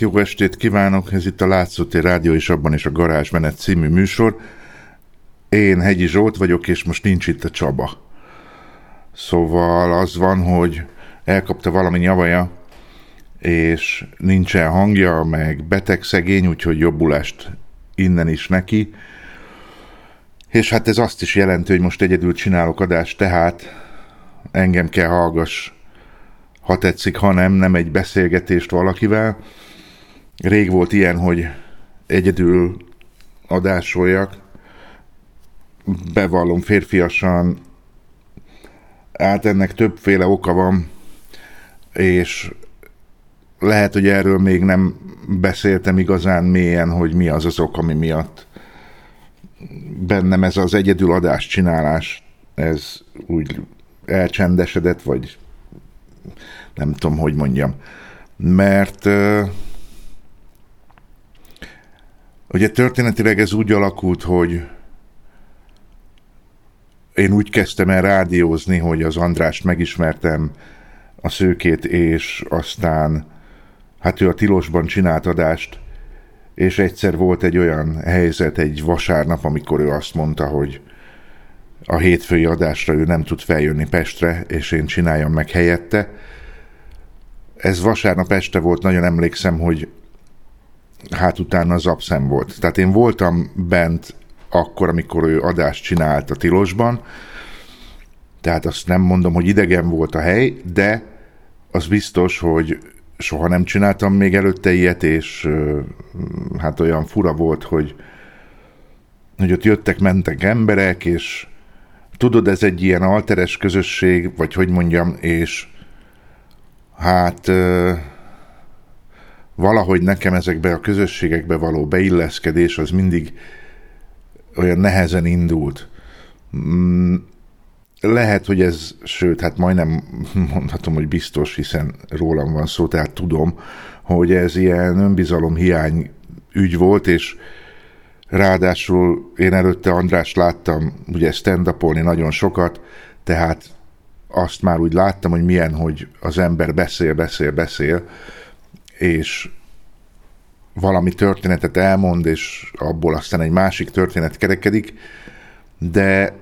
Jó estét kívánok, ez itt a Látszóti Rádió és abban is a Garázsmenet című műsor. Én Hegyi Zsolt vagyok, és most nincs itt a Csaba. Szóval az van, hogy elkapta valami nyavaja, és nincsen hangja, meg beteg szegény, úgyhogy jobbulást innen is neki. És hát ez azt is jelenti, hogy most egyedül csinálok adást, tehát engem kell hallgass, ha tetszik, ha nem, nem egy beszélgetést valakivel. Rég volt ilyen, hogy egyedül adásoljak, bevallom férfiasan, hát ennek többféle oka van, és lehet, hogy erről még nem beszéltem igazán mélyen, hogy mi az az ok, ami miatt bennem ez az egyedül adás csinálás, ez úgy elcsendesedett, vagy nem tudom, hogy mondjam. Mert ugye történetileg ez úgy alakult, hogy én úgy kezdtem el rádiózni, hogy az Andrást megismertem, a szőkét, és aztán hát ő a Tilosban csinált adást, és egyszer volt egy olyan helyzet, egy vasárnap, amikor ő azt mondta, hogy a hétfői adásra ő nem tud feljönni Pestre, és én csináljam meg helyette. Ez vasárnap este volt, nagyon emlékszem, hogy hát utána az abszem volt. Tehát én voltam bent akkor, amikor ő adást csinált a Tilosban, tehát azt nem mondom, hogy idegen volt a hely, de az biztos, hogy soha nem csináltam még előtte ilyet, és hát olyan fura volt, hogy, hogy ott jöttek, mentek emberek, és tudod, ez egy ilyen alteres közösség, vagy hogy mondjam, és hát valahogy nekem ezekbe a közösségekbe való beilleszkedés az mindig olyan nehezen indult. Mm, lehet, hogy ez, sőt, hát majdnem mondhatom, hogy biztos, hiszen rólam van szó, tehát tudom, hogy ez ilyen önbizalom hiány ügy volt, és ráadásul én előtte András láttam ugye stand nagyon sokat, tehát azt már úgy láttam, hogy milyen, hogy az ember beszél, beszél, beszél, és valami történetet elmond, és abból aztán egy másik történet kerekedik, de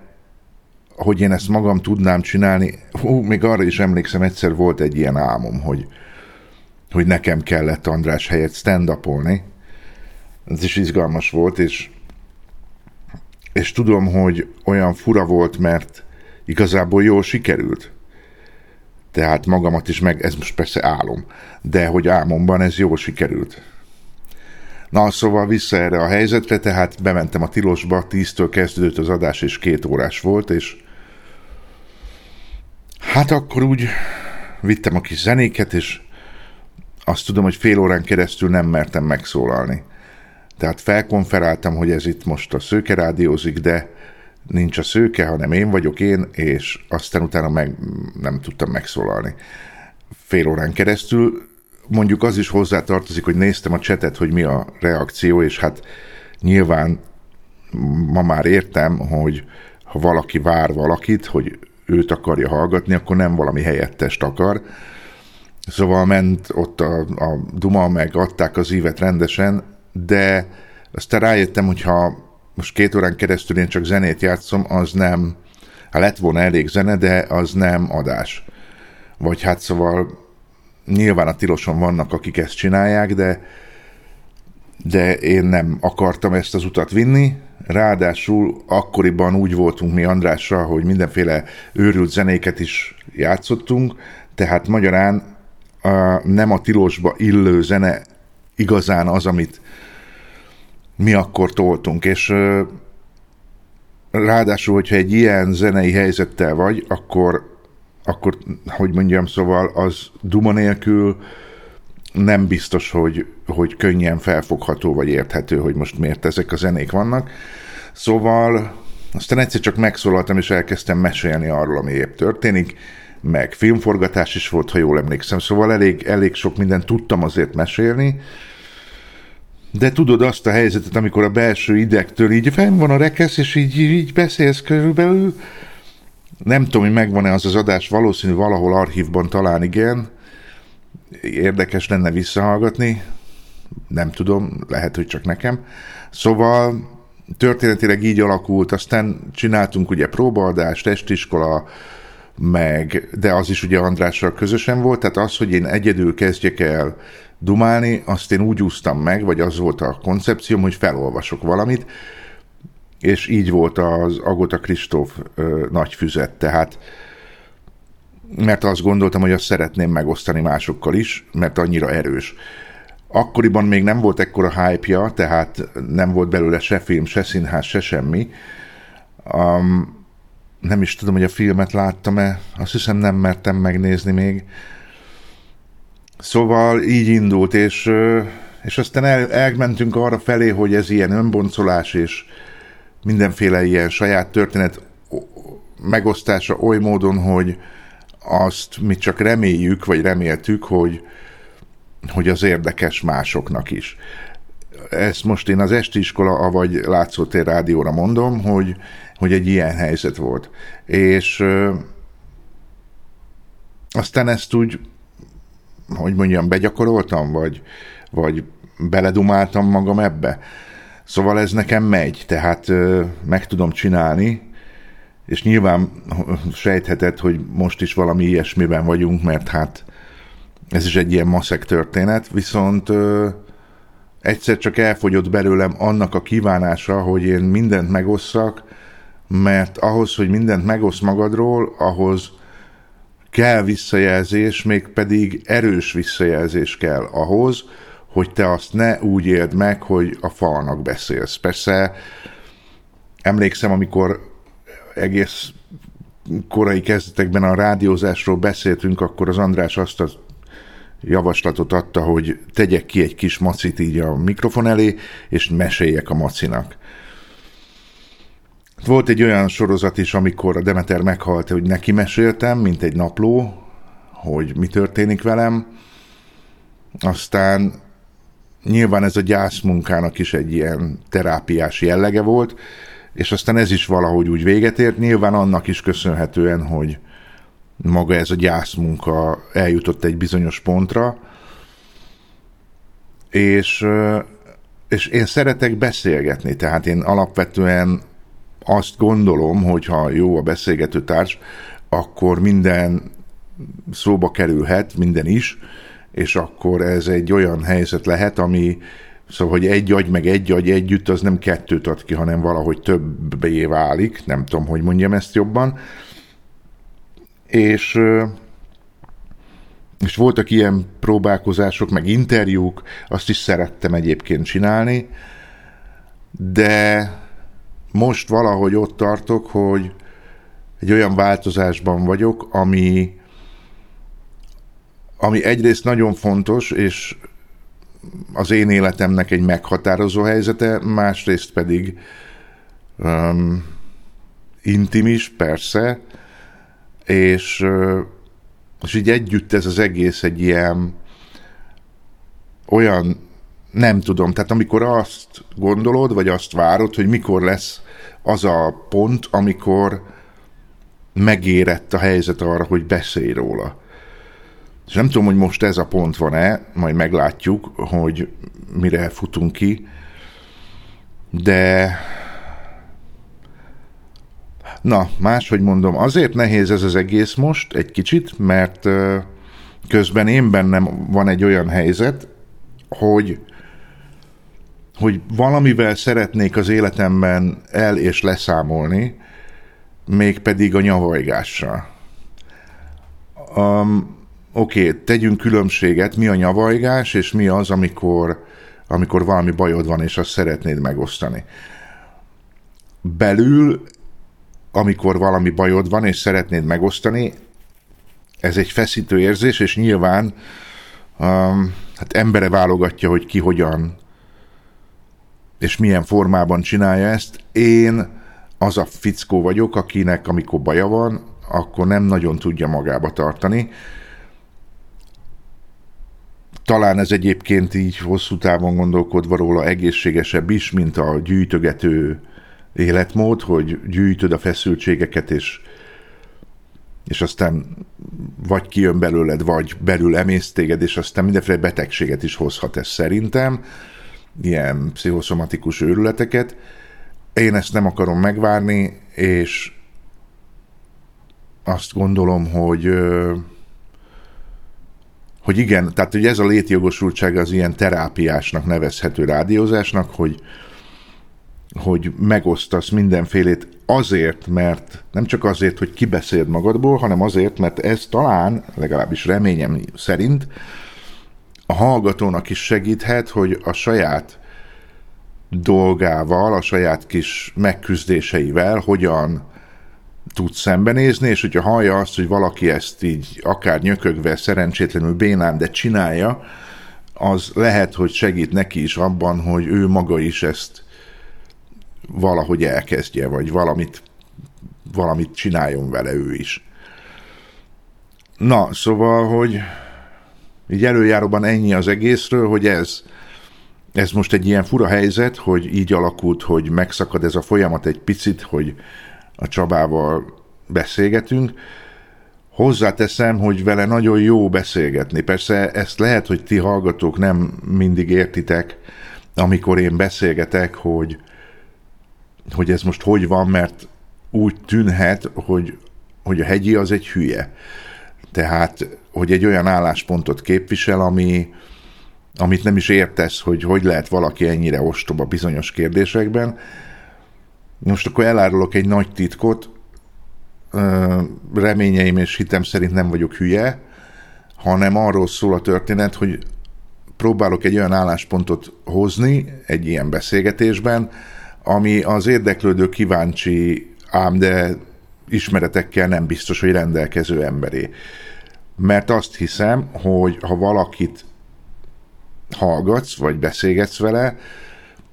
hogy én ezt magam tudnám csinálni, hú, még arra is emlékszem, egyszer volt egy ilyen álmom, hogy, hogy nekem kellett András helyett stand Ez is izgalmas volt, és, és tudom, hogy olyan fura volt, mert igazából jól sikerült. Tehát magamat is meg, ez most persze álom, de hogy álmomban ez jól sikerült. Na, szóval vissza erre a helyzetre, tehát bementem a tilosba, tíztől kezdődött az adás, és két órás volt, és Hát akkor úgy vittem a kis zenéket, és azt tudom, hogy fél órán keresztül nem mertem megszólalni. Tehát felkonferáltam, hogy ez itt most a szőke rádiózik, de nincs a szőke, hanem én vagyok én, és aztán utána meg nem tudtam megszólalni. Fél órán keresztül. Mondjuk az is hozzá tartozik, hogy néztem a csetet, hogy mi a reakció, és hát nyilván ma már értem, hogy ha valaki vár valakit, hogy őt akarja hallgatni, akkor nem valami helyettest akar. Szóval ment ott a, a Duma, meg adták az ívet rendesen, de aztán rájöttem, hogy ha most két órán keresztül én csak zenét játszom, az nem, hát lett volna elég zene, de az nem adás. Vagy hát szóval nyilván a tiloson vannak, akik ezt csinálják, de, de én nem akartam ezt az utat vinni, Ráadásul akkoriban úgy voltunk mi Andrással, hogy mindenféle őrült zenéket is játszottunk, tehát magyarán a, nem a tilosba illő zene igazán az, amit mi akkor toltunk, és ráadásul, hogyha egy ilyen zenei helyzettel vagy, akkor, akkor hogy mondjam, szóval az duma nélkül nem biztos, hogy, hogy könnyen felfogható vagy érthető, hogy most miért ezek a zenék vannak. Szóval aztán egyszer csak megszólaltam, és elkezdtem mesélni arról, ami épp történik, meg filmforgatás is volt, ha jól emlékszem, szóval elég, elég sok mindent tudtam azért mesélni, de tudod azt a helyzetet, amikor a belső idegtől így fenn van a rekesz, és így, így beszélsz körülbelül, nem tudom, hogy megvan-e az az adás, valószínű valahol archívban talán igen, érdekes lenne visszahallgatni, nem tudom, lehet, hogy csak nekem. Szóval történetileg így alakult, aztán csináltunk ugye próbaadást, testiskola, meg, de az is ugye Andrással közösen volt, tehát az, hogy én egyedül kezdjek el dumálni, azt én úgy úsztam meg, vagy az volt a koncepcióm, hogy felolvasok valamit, és így volt az Agota Kristóf nagy füzet, tehát mert azt gondoltam, hogy azt szeretném megosztani másokkal is, mert annyira erős. Akkoriban még nem volt ekkora hype-ja, tehát nem volt belőle se film, se színház, se semmi. Um, nem is tudom, hogy a filmet láttam-e, azt hiszem nem mertem megnézni még. Szóval így indult, és, és aztán el, elmentünk arra felé, hogy ez ilyen önboncolás, és mindenféle ilyen saját történet megosztása oly módon, hogy azt mi csak reméljük, vagy reméltük, hogy, hogy az érdekes másoknak is. Ezt most én az esti iskola, vagy látszótér rádióra mondom, hogy, hogy egy ilyen helyzet volt. És ö, aztán ezt úgy, hogy mondjam, begyakoroltam, vagy, vagy beledumáltam magam ebbe. Szóval ez nekem megy, tehát meg tudom csinálni, és nyilván sejtheted, hogy most is valami ilyesmiben vagyunk, mert hát ez is egy ilyen maszek történet, viszont ö, egyszer csak elfogyott belőlem annak a kívánása, hogy én mindent megosszak, mert ahhoz, hogy mindent megosz magadról, ahhoz kell visszajelzés, mégpedig erős visszajelzés kell ahhoz, hogy te azt ne úgy éld meg, hogy a falnak beszélsz. Persze emlékszem, amikor egész korai kezdetekben a rádiózásról beszéltünk, akkor az András azt a javaslatot adta, hogy tegyek ki egy kis macit így a mikrofon elé, és meséljek a macinak. Volt egy olyan sorozat is, amikor a Demeter meghalt, hogy neki meséltem, mint egy napló, hogy mi történik velem. Aztán nyilván ez a gyászmunkának is egy ilyen terápiás jellege volt, és aztán ez is valahogy úgy véget ért, nyilván annak is köszönhetően, hogy maga ez a gyászmunka eljutott egy bizonyos pontra, és, és én szeretek beszélgetni, tehát én alapvetően azt gondolom, hogy ha jó a beszélgető társ, akkor minden szóba kerülhet, minden is, és akkor ez egy olyan helyzet lehet, ami Szóval, hogy egy agy meg egy agy együtt, az nem kettőt ad ki, hanem valahogy többé válik, nem tudom, hogy mondjam ezt jobban. És, és voltak ilyen próbálkozások, meg interjúk, azt is szerettem egyébként csinálni, de most valahogy ott tartok, hogy egy olyan változásban vagyok, ami, ami egyrészt nagyon fontos, és az én életemnek egy meghatározó helyzete, másrészt pedig um, intim is, persze, és, és így együtt ez az egész egy ilyen olyan, nem tudom, tehát amikor azt gondolod, vagy azt várod, hogy mikor lesz az a pont, amikor megérett a helyzet arra, hogy beszélj róla. És nem tudom, hogy most ez a pont van-e, majd meglátjuk, hogy mire futunk ki, de na, máshogy mondom, azért nehéz ez az egész most egy kicsit, mert közben én bennem van egy olyan helyzet, hogy hogy valamivel szeretnék az életemben el és leszámolni, mégpedig a nyavajgással. Um, oké, okay, tegyünk különbséget, mi a nyavajgás, és mi az, amikor, amikor valami bajod van, és azt szeretnéd megosztani. Belül, amikor valami bajod van, és szeretnéd megosztani, ez egy feszítő érzés, és nyilván um, hát embere válogatja, hogy ki hogyan és milyen formában csinálja ezt. Én az a fickó vagyok, akinek amikor baja van, akkor nem nagyon tudja magába tartani, talán ez egyébként így hosszú távon gondolkodva róla egészségesebb is, mint a gyűjtögető életmód, hogy gyűjtöd a feszültségeket, és, és aztán vagy kijön belőled, vagy belül emész téged, és aztán mindenféle betegséget is hozhat ez szerintem, ilyen pszichoszomatikus őrületeket. Én ezt nem akarom megvárni, és azt gondolom, hogy hogy igen, tehát hogy ez a létjogosultság az ilyen terápiásnak nevezhető rádiózásnak, hogy, hogy megosztasz mindenfélét azért, mert nem csak azért, hogy kibeszéld magadból, hanem azért, mert ez talán, legalábbis reményem szerint, a hallgatónak is segíthet, hogy a saját dolgával, a saját kis megküzdéseivel hogyan tud szembenézni, és hogyha hallja azt, hogy valaki ezt így akár nyökögve, szerencsétlenül bénán, de csinálja, az lehet, hogy segít neki is abban, hogy ő maga is ezt valahogy elkezdje, vagy valamit, valamit csináljon vele ő is. Na, szóval, hogy így előjáróban ennyi az egészről, hogy ez, ez most egy ilyen fura helyzet, hogy így alakult, hogy megszakad ez a folyamat egy picit, hogy a Csabával beszélgetünk. Hozzáteszem, hogy vele nagyon jó beszélgetni. Persze ezt lehet, hogy ti hallgatók nem mindig értitek, amikor én beszélgetek, hogy, hogy ez most hogy van, mert úgy tűnhet, hogy, hogy a hegyi az egy hülye. Tehát, hogy egy olyan álláspontot képvisel, ami, amit nem is értesz, hogy hogy lehet valaki ennyire ostoba bizonyos kérdésekben. Most akkor elárulok egy nagy titkot, reményeim és hitem szerint nem vagyok hülye, hanem arról szól a történet, hogy próbálok egy olyan álláspontot hozni egy ilyen beszélgetésben, ami az érdeklődő kíváncsi, ám de ismeretekkel nem biztos, hogy rendelkező emberé. Mert azt hiszem, hogy ha valakit hallgatsz, vagy beszélgetsz vele,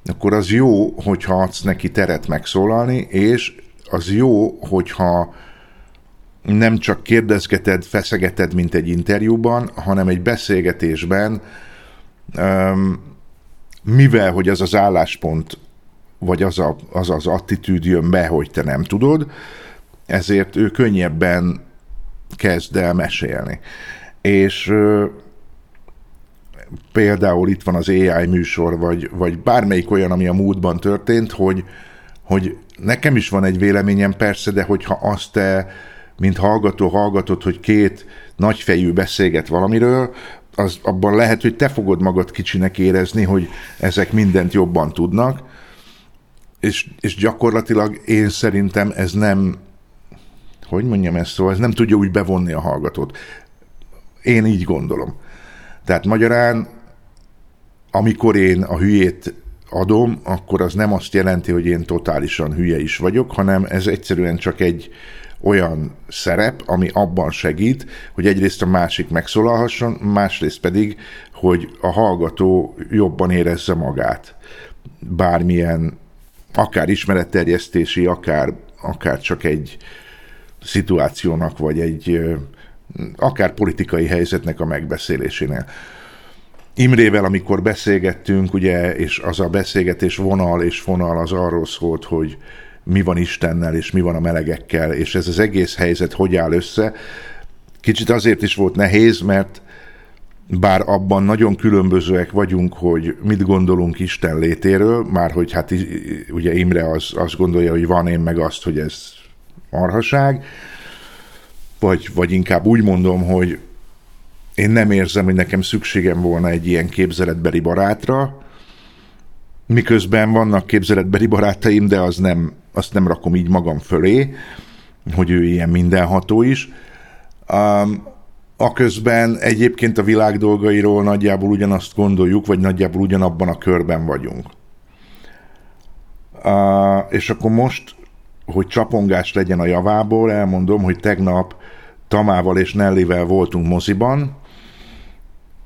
akkor az jó, hogyha adsz neki teret megszólalni, és az jó, hogyha nem csak kérdezgeted, feszegeted, mint egy interjúban, hanem egy beszélgetésben, mivel, hogy az az álláspont, vagy az a, az, az attitűd jön be, hogy te nem tudod, ezért ő könnyebben kezd el mesélni. És például itt van az AI műsor, vagy, vagy bármelyik olyan, ami a múltban történt, hogy, hogy nekem is van egy véleményem persze, de hogyha azt te, mint hallgató hallgatod, hogy két nagyfejű beszélget valamiről, az abban lehet, hogy te fogod magad kicsinek érezni, hogy ezek mindent jobban tudnak, és, és gyakorlatilag én szerintem ez nem, hogy mondjam ezt szóval, ez nem tudja úgy bevonni a hallgatót. Én így gondolom. Tehát magyarán, amikor én a hülyét adom, akkor az nem azt jelenti, hogy én totálisan hülye is vagyok, hanem ez egyszerűen csak egy olyan szerep, ami abban segít, hogy egyrészt a másik megszólalhasson, másrészt pedig, hogy a hallgató jobban érezze magát. Bármilyen, akár ismeretterjesztési, akár, akár csak egy szituációnak, vagy egy akár politikai helyzetnek a megbeszélésénél. Imrével, amikor beszélgettünk, ugye, és az a beszélgetés vonal és fonal az arról szólt, hogy mi van Istennel, és mi van a melegekkel, és ez az egész helyzet hogy áll össze. Kicsit azért is volt nehéz, mert bár abban nagyon különbözőek vagyunk, hogy mit gondolunk Isten létéről, már hogy hát ugye Imre az, azt gondolja, hogy van, én meg azt, hogy ez marhaság, vagy, vagy inkább úgy mondom, hogy én nem érzem, hogy nekem szükségem volna egy ilyen képzeletbeli barátra, miközben vannak képzeletbeli barátaim, de az nem, azt nem rakom így magam fölé, hogy ő ilyen mindenható is. Um, a közben egyébként a világ dolgairól nagyjából ugyanazt gondoljuk, vagy nagyjából ugyanabban a körben vagyunk. Uh, és akkor most, hogy csapongás legyen a javából, elmondom, hogy tegnap Tamával és Nellivel voltunk moziban.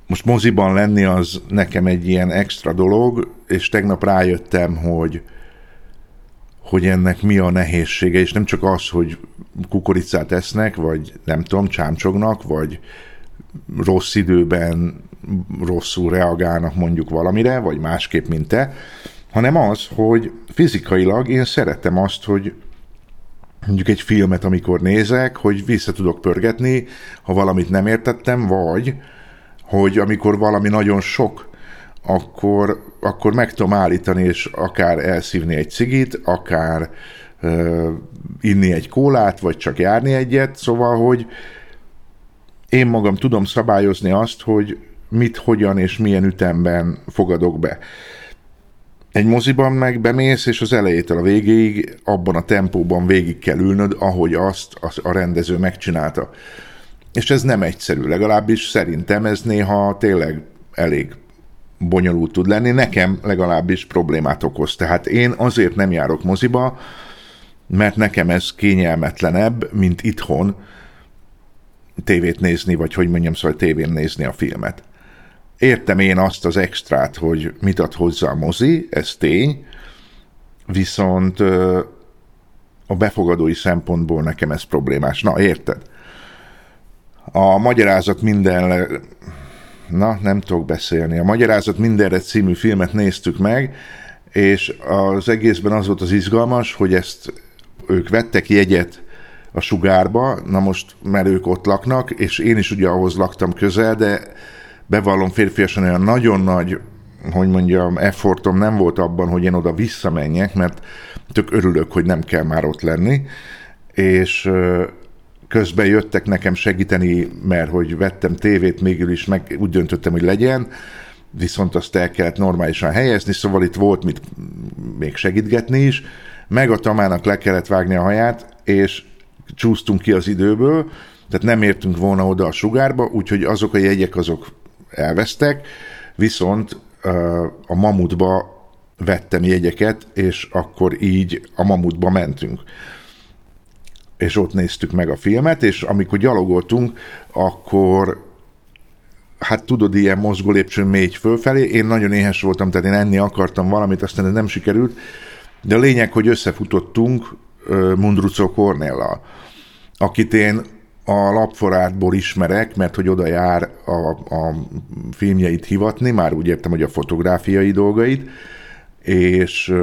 Most moziban lenni az nekem egy ilyen extra dolog, és tegnap rájöttem, hogy hogy ennek mi a nehézsége, és nem csak az, hogy kukoricát esznek, vagy nem tudom, csámcsognak, vagy rossz időben rosszul reagálnak mondjuk valamire, vagy másképp, mint te, hanem az, hogy fizikailag én szeretem azt, hogy mondjuk egy filmet, amikor nézek, hogy vissza tudok pörgetni, ha valamit nem értettem, vagy hogy amikor valami nagyon sok, akkor, akkor meg tudom állítani, és akár elszívni egy cigit, akár uh, inni egy kólát, vagy csak járni egyet, szóval, hogy én magam tudom szabályozni azt, hogy mit, hogyan és milyen ütemben fogadok be. Egy moziban meg bemész, és az elejétől a végéig abban a tempóban végig kell ülnöd, ahogy azt a rendező megcsinálta. És ez nem egyszerű, legalábbis szerintem ez néha tényleg elég bonyolult tud lenni. Nekem legalábbis problémát okoz. Tehát én azért nem járok moziba, mert nekem ez kényelmetlenebb, mint itthon tévét nézni, vagy hogy mondjam, szóval tévén nézni a filmet. Értem én azt az extrát, hogy mit ad hozzá a mozi, ez tény, viszont a befogadói szempontból nekem ez problémás. Na, érted? A magyarázat minden na, nem tudok beszélni. A Magyarázat mindenre című filmet néztük meg, és az egészben az volt az izgalmas, hogy ezt ők vettek jegyet a sugárba, na most, mert ők ott laknak, és én is ugye ahhoz laktam közel, de bevallom férfiasan olyan nagyon nagy, hogy mondjam, effortom nem volt abban, hogy én oda visszamenjek, mert tök örülök, hogy nem kell már ott lenni, és közben jöttek nekem segíteni, mert hogy vettem tévét, mégül is meg úgy döntöttem, hogy legyen, viszont azt el kellett normálisan helyezni, szóval itt volt mit még segítgetni is, meg a Tamának le kellett vágni a haját, és csúsztunk ki az időből, tehát nem értünk volna oda a sugárba, úgyhogy azok a jegyek azok elvesztek, viszont a Mamutba vettem jegyeket, és akkor így a Mamutba mentünk. És ott néztük meg a filmet, és amikor gyalogoltunk, akkor hát tudod, ilyen mozgó lépcsőn mégy fölfelé, én nagyon éhes voltam, tehát én enni akartam valamit, aztán ez nem sikerült, de a lényeg, hogy összefutottunk Mundrucó Kornéllal, akit én a lapforátból ismerek, mert hogy oda jár a, a filmjeit hivatni, már úgy értem, hogy a fotográfiai dolgait, és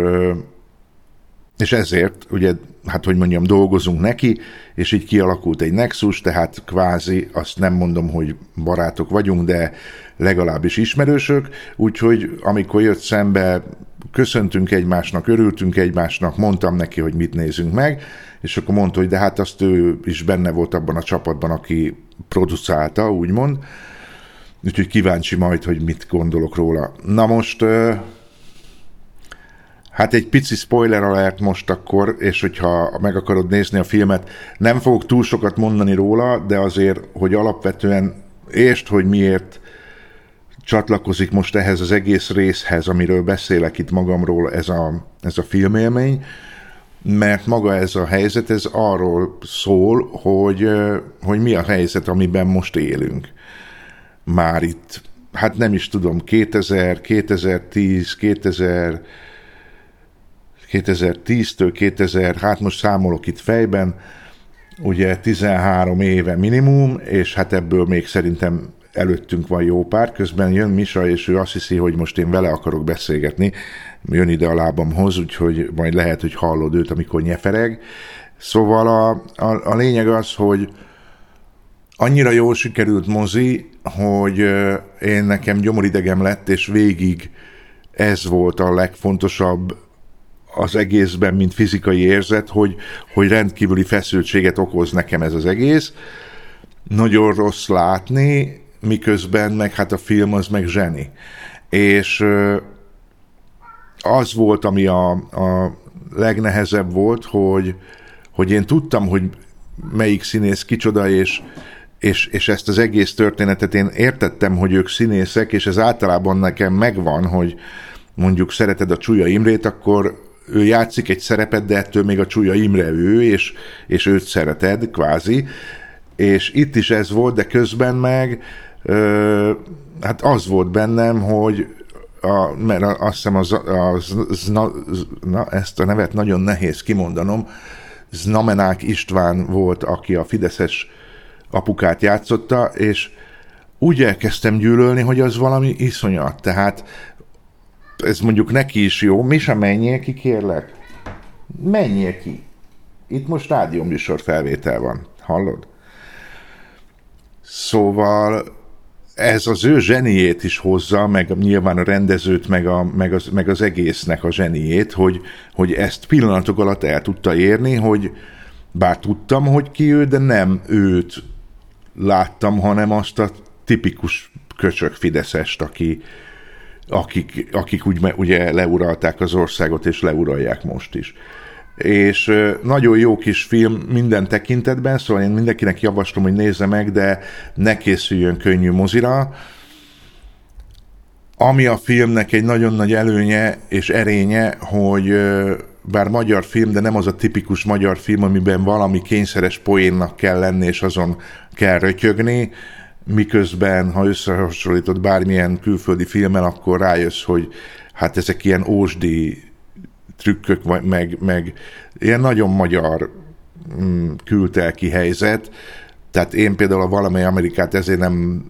és ezért, ugye, hát hogy mondjam, dolgozunk neki, és így kialakult egy nexus, tehát kvázi azt nem mondom, hogy barátok vagyunk, de legalábbis ismerősök, úgyhogy amikor jött szembe, köszöntünk egymásnak, örültünk egymásnak, mondtam neki, hogy mit nézünk meg, és akkor mondta, hogy de hát azt ő is benne volt abban a csapatban, aki producálta, úgymond, úgyhogy kíváncsi majd, hogy mit gondolok róla. Na most Hát egy pici spoiler alert most akkor, és hogyha meg akarod nézni a filmet, nem fogok túl sokat mondani róla, de azért, hogy alapvetően értsd, hogy miért csatlakozik most ehhez az egész részhez, amiről beszélek itt magamról, ez a, ez a filmélmény, mert maga ez a helyzet, ez arról szól, hogy, hogy mi a helyzet, amiben most élünk. Már itt, hát nem is tudom, 2000, 2010, 2000 2010-től 2000, hát most számolok itt fejben, ugye 13 éve minimum, és hát ebből még szerintem előttünk van jó pár, közben jön Misa, és ő azt hiszi, hogy most én vele akarok beszélgetni, jön ide a lábamhoz, úgyhogy majd lehet, hogy hallod őt, amikor nyefereg. Szóval a, a, a lényeg az, hogy annyira jól sikerült mozi, hogy én nekem gyomoridegem lett, és végig ez volt a legfontosabb az egészben, mint fizikai érzet, hogy, hogy rendkívüli feszültséget okoz nekem ez az egész. Nagyon rossz látni, miközben meg hát a film az meg zseni. És az volt, ami a, a legnehezebb volt, hogy, hogy én tudtam, hogy melyik színész kicsoda, és, és, és ezt az egész történetet én értettem, hogy ők színészek, és ez általában nekem megvan, hogy mondjuk szereted a Csúlya Imrét, akkor ő játszik egy szerepet, de ettől még a csúlya Imre ő, és, és őt szereted, kvázi. És itt is ez volt, de közben meg ö, hát az volt bennem, hogy a, mert azt hiszem az, az, az na, na, ezt a nevet nagyon nehéz kimondanom, Znamenák István volt, aki a Fideszes apukát játszotta, és úgy elkezdtem gyűlölni, hogy az valami iszonyat. Tehát ez mondjuk neki is jó. Mi sem menjél ki, kérlek. Menjél ki. Itt most rádióműsor felvétel van. Hallod? Szóval ez az ő zseniét is hozza, meg nyilván a rendezőt, meg, a, meg, az, meg az egésznek a zseniét, hogy, hogy ezt pillanatok alatt el tudta érni, hogy bár tudtam, hogy ki ő, de nem őt láttam, hanem azt a tipikus köcsök Fideszest, aki, akik, akik úgy, ugye leuralták az országot, és leuralják most is. És nagyon jó kis film minden tekintetben, szóval én mindenkinek javaslom, hogy nézze meg, de ne készüljön könnyű mozira. Ami a filmnek egy nagyon nagy előnye és erénye, hogy bár magyar film, de nem az a tipikus magyar film, amiben valami kényszeres poénnak kell lenni, és azon kell rötyögni, miközben, ha összehasonlítod bármilyen külföldi filmmel, akkor rájössz, hogy hát ezek ilyen ósdi trükkök, meg, meg ilyen nagyon magyar mm, kültelki helyzet. Tehát én például a valamely Amerikát ezért nem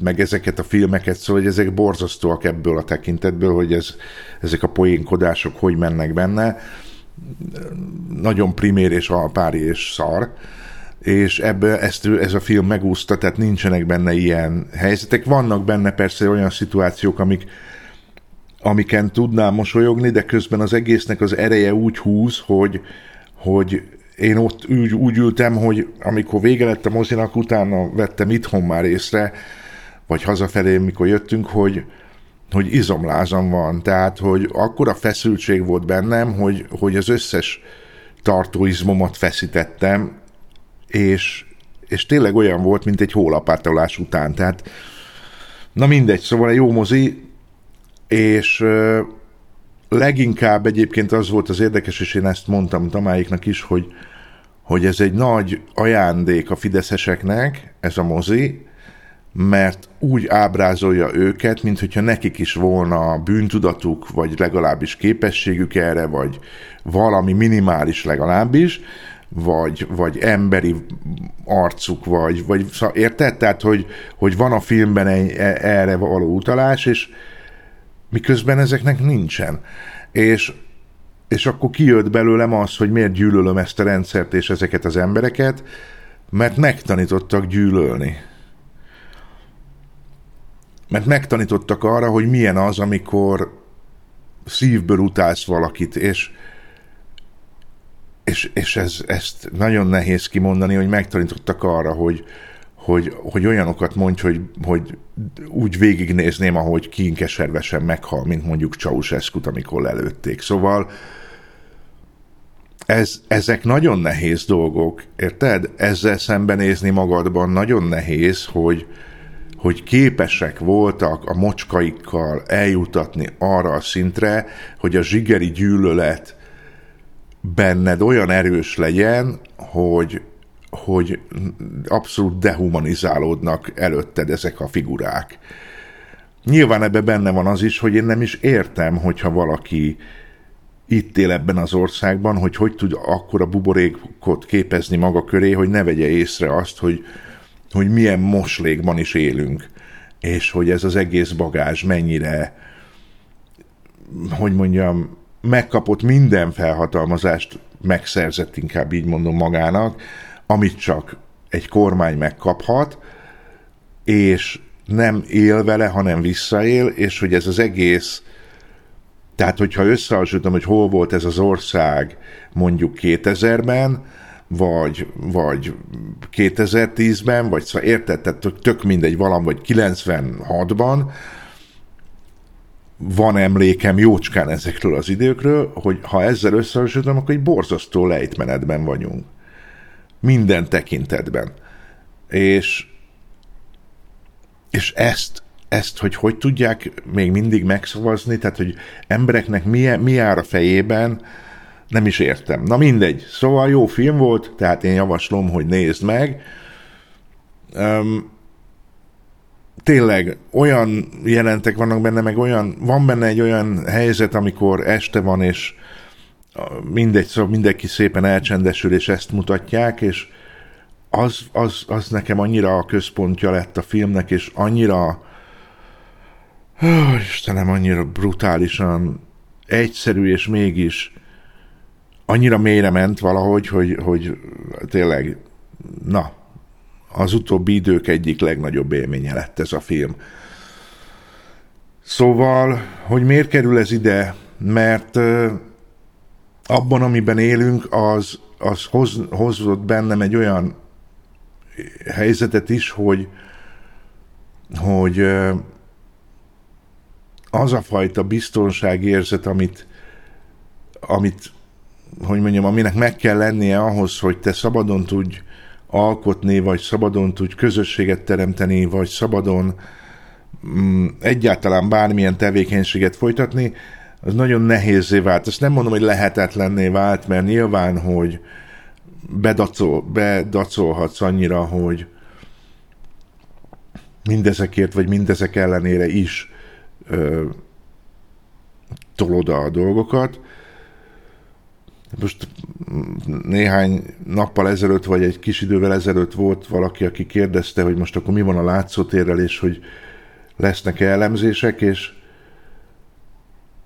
meg ezeket a filmeket, szóval hogy ezek borzasztóak ebből a tekintetből, hogy ez, ezek a poénkodások hogy mennek benne. Nagyon primér és alpári és szar és ebből ezt, ez a film megúszta, tehát nincsenek benne ilyen helyzetek. Vannak benne persze olyan szituációk, amik, amiken tudnám mosolyogni, de közben az egésznek az ereje úgy húz, hogy, hogy én ott úgy, úgy ültem, hogy amikor vége lett a mozinak, utána vettem itthon már észre, vagy hazafelé, mikor jöttünk, hogy, hogy izomlázam van. Tehát, hogy akkora feszültség volt bennem, hogy, hogy az összes tartóizmomat feszítettem, és, és tényleg olyan volt, mint egy hólapátolás után. Tehát, na mindegy, szóval egy jó mozi, és leginkább egyébként az volt az érdekes, és én ezt mondtam Tamáiknak is, hogy, hogy ez egy nagy ajándék a fideszeseknek, ez a mozi, mert úgy ábrázolja őket, mint hogyha nekik is volna bűntudatuk, vagy legalábbis képességük erre, vagy valami minimális legalábbis, vagy, vagy emberi arcuk, vagy, vagy érted? Tehát, hogy, hogy van a filmben egy, e, erre való utalás, és miközben ezeknek nincsen. És, és akkor kijött belőlem az, hogy miért gyűlölöm ezt a rendszert és ezeket az embereket, mert megtanítottak gyűlölni. Mert megtanítottak arra, hogy milyen az, amikor szívből utálsz valakit, és, és, és ez, ezt nagyon nehéz kimondani, hogy megtanítottak arra, hogy, hogy, hogy olyanokat mondj, hogy, hogy úgy végignézném, ahogy kínkeservesen meghal, mint mondjuk Ceausescu-t, amikor lelőtték. Szóval ez, ezek nagyon nehéz dolgok, érted? Ezzel szembenézni magadban nagyon nehéz, hogy, hogy képesek voltak a mocskaikkal eljutatni arra a szintre, hogy a zsigeri gyűlölet benned olyan erős legyen, hogy, hogy abszolút dehumanizálódnak előtted ezek a figurák. Nyilván ebben benne van az is, hogy én nem is értem, hogyha valaki itt él ebben az országban, hogy hogy tud akkora buborékot képezni maga köré, hogy ne vegye észre azt, hogy, hogy milyen moslékban is élünk, és hogy ez az egész bagázs mennyire, hogy mondjam, megkapott minden felhatalmazást, megszerzett inkább így mondom magának, amit csak egy kormány megkaphat, és nem él vele, hanem visszaél, és hogy ez az egész, tehát hogyha összehasonlítom, hogy hol volt ez az ország mondjuk 2000-ben, vagy, vagy 2010-ben, vagy szóval érted, tehát tök mindegy valam, vagy 96-ban, van emlékem jócskán ezekről az időkről, hogy ha ezzel összehasonlítom, akkor egy borzasztó lejtmenetben vagyunk. Minden tekintetben. És, és ezt, ezt, hogy hogy tudják még mindig megszavazni, tehát, hogy embereknek mi, mi jár a fejében, nem is értem. Na mindegy. Szóval jó film volt, tehát én javaslom, hogy nézd meg. Um, tényleg olyan jelentek vannak benne, meg olyan, van benne egy olyan helyzet, amikor este van, és mindegy, szóval mindenki szépen elcsendesül, és ezt mutatják, és az, az, az nekem annyira a központja lett a filmnek, és annyira oh, Istenem, annyira brutálisan egyszerű, és mégis annyira mélyre ment valahogy, hogy, hogy tényleg, na, az utóbbi idők egyik legnagyobb élménye lett ez a film. Szóval, hogy miért kerül ez ide? Mert abban, amiben élünk, az, az hoz, hozott bennem egy olyan helyzetet is, hogy, hogy az a fajta biztonságérzet, amit, amit, hogy mondjam, aminek meg kell lennie ahhoz, hogy te szabadon tudj alkotni, vagy szabadon tudj közösséget teremteni, vagy szabadon mm, egyáltalán bármilyen tevékenységet folytatni, az nagyon nehézé vált. Ezt nem mondom, hogy lehetetlenné vált, mert nyilván, hogy bedacol, bedacolhatsz annyira, hogy mindezekért, vagy mindezek ellenére is ö, tolod a dolgokat. Most néhány nappal ezelőtt, vagy egy kis idővel ezelőtt volt valaki, aki kérdezte, hogy most akkor mi van a látszótérrel, és hogy lesznek-e elemzések, és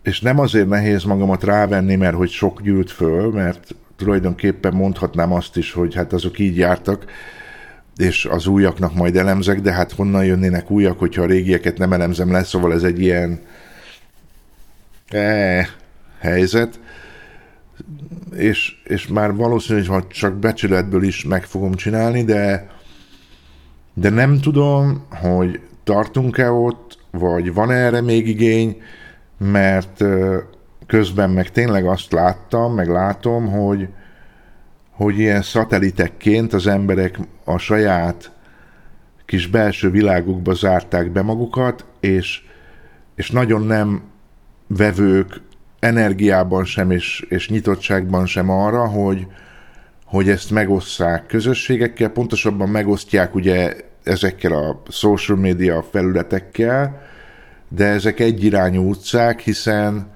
és nem azért nehéz magamat rávenni, mert hogy sok gyűlt föl, mert tulajdonképpen mondhatnám azt is, hogy hát azok így jártak, és az újaknak majd elemzek, de hát honnan jönnének újak, hogyha a régieket nem elemzem le, szóval ez egy ilyen e, helyzet, és, és már valószínű, hogy csak becsületből is meg fogom csinálni, de, de nem tudom, hogy tartunk-e ott, vagy van -e erre még igény, mert közben meg tényleg azt láttam, meg látom, hogy, hogy ilyen szatelitekként az emberek a saját kis belső világukba zárták be magukat, és, és nagyon nem vevők energiában sem és, és nyitottságban sem arra, hogy, hogy ezt megosszák közösségekkel, pontosabban megosztják ugye ezekkel a social media felületekkel, de ezek egyirányú utcák, hiszen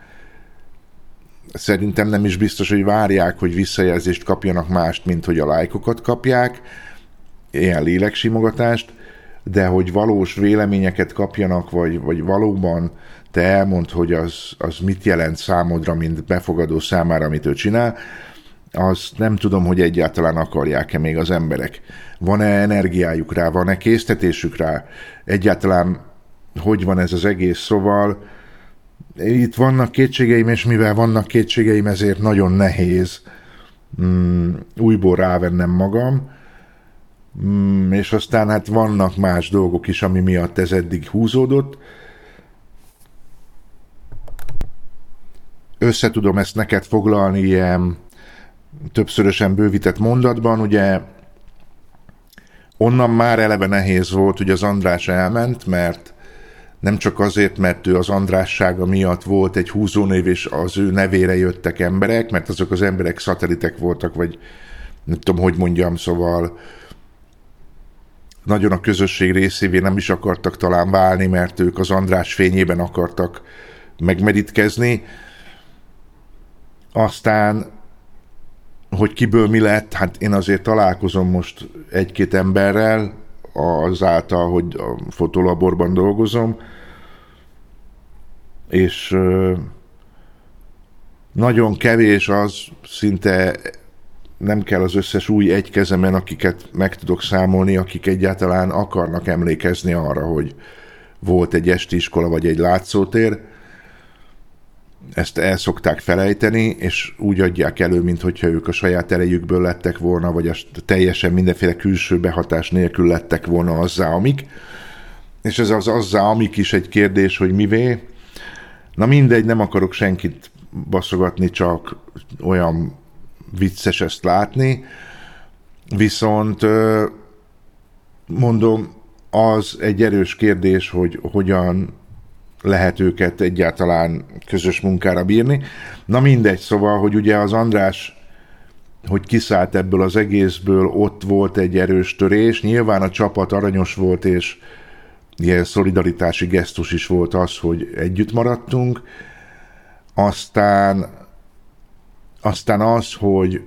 szerintem nem is biztos, hogy várják, hogy visszajelzést kapjanak mást, mint hogy a lájkokat kapják, ilyen léleksimogatást, de hogy valós véleményeket kapjanak, vagy, vagy valóban te elmond, hogy az, az mit jelent számodra, mint befogadó számára, amit ő csinál, az nem tudom, hogy egyáltalán akarják-e még az emberek. Van-e energiájuk rá, van-e késztetésük rá, egyáltalán hogy van ez az egész, szóval itt vannak kétségeim, és mivel vannak kétségeim, ezért nagyon nehéz mm, újból rávennem magam, mm, és aztán hát vannak más dolgok is, ami miatt ez eddig húzódott. Össze tudom ezt neked foglalni ilyen többszörösen bővített mondatban, ugye onnan már eleve nehéz volt, hogy az András elment, mert nem csak azért, mert ő az Andrássága miatt volt egy húzónév, és az ő nevére jöttek emberek, mert azok az emberek szatelitek voltak, vagy nem tudom, hogy mondjam, szóval nagyon a közösség részévé nem is akartak talán válni, mert ők az András fényében akartak megmerítkezni. Aztán, hogy kiből mi lett, hát én azért találkozom most egy-két emberrel, azáltal, hogy a fotolaborban dolgozom, és nagyon kevés az, szinte nem kell az összes új egy kezemen, akiket meg tudok számolni, akik egyáltalán akarnak emlékezni arra, hogy volt egy esti iskola vagy egy látszótér, ezt el szokták felejteni, és úgy adják elő, mintha ők a saját erejükből lettek volna, vagy azt teljesen mindenféle külső behatás nélkül lettek volna azzá, amik. És ez az azzá, amik is egy kérdés, hogy mivé. Na mindegy, nem akarok senkit baszogatni, csak olyan vicces ezt látni. Viszont mondom, az egy erős kérdés, hogy hogyan lehet őket egyáltalán közös munkára bírni. Na mindegy, szóval, hogy ugye az András hogy kiszállt ebből az egészből, ott volt egy erős törés. Nyilván a csapat aranyos volt, és ilyen szolidaritási gesztus is volt az, hogy együtt maradtunk. Aztán, aztán az, hogy,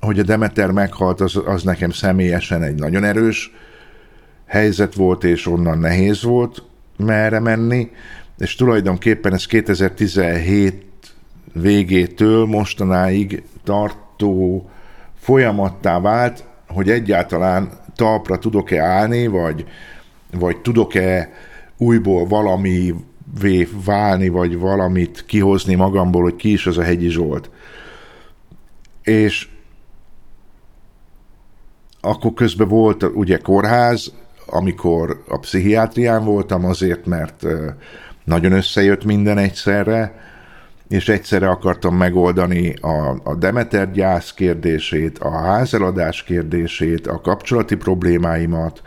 hogy a Demeter meghalt, az, az nekem személyesen egy nagyon erős helyzet volt, és onnan nehéz volt merre menni, és tulajdonképpen ez 2017 végétől mostanáig tartó folyamattá vált, hogy egyáltalán talpra tudok-e állni, vagy, vagy tudok-e újból valami válni, vagy valamit kihozni magamból, hogy ki is az a hegyi Zsolt. És akkor közben volt ugye kórház, amikor a pszichiátrián voltam azért, mert nagyon összejött minden egyszerre, és egyszerre akartam megoldani a, a Demeter gyász kérdését, a házeladás kérdését, a kapcsolati problémáimat,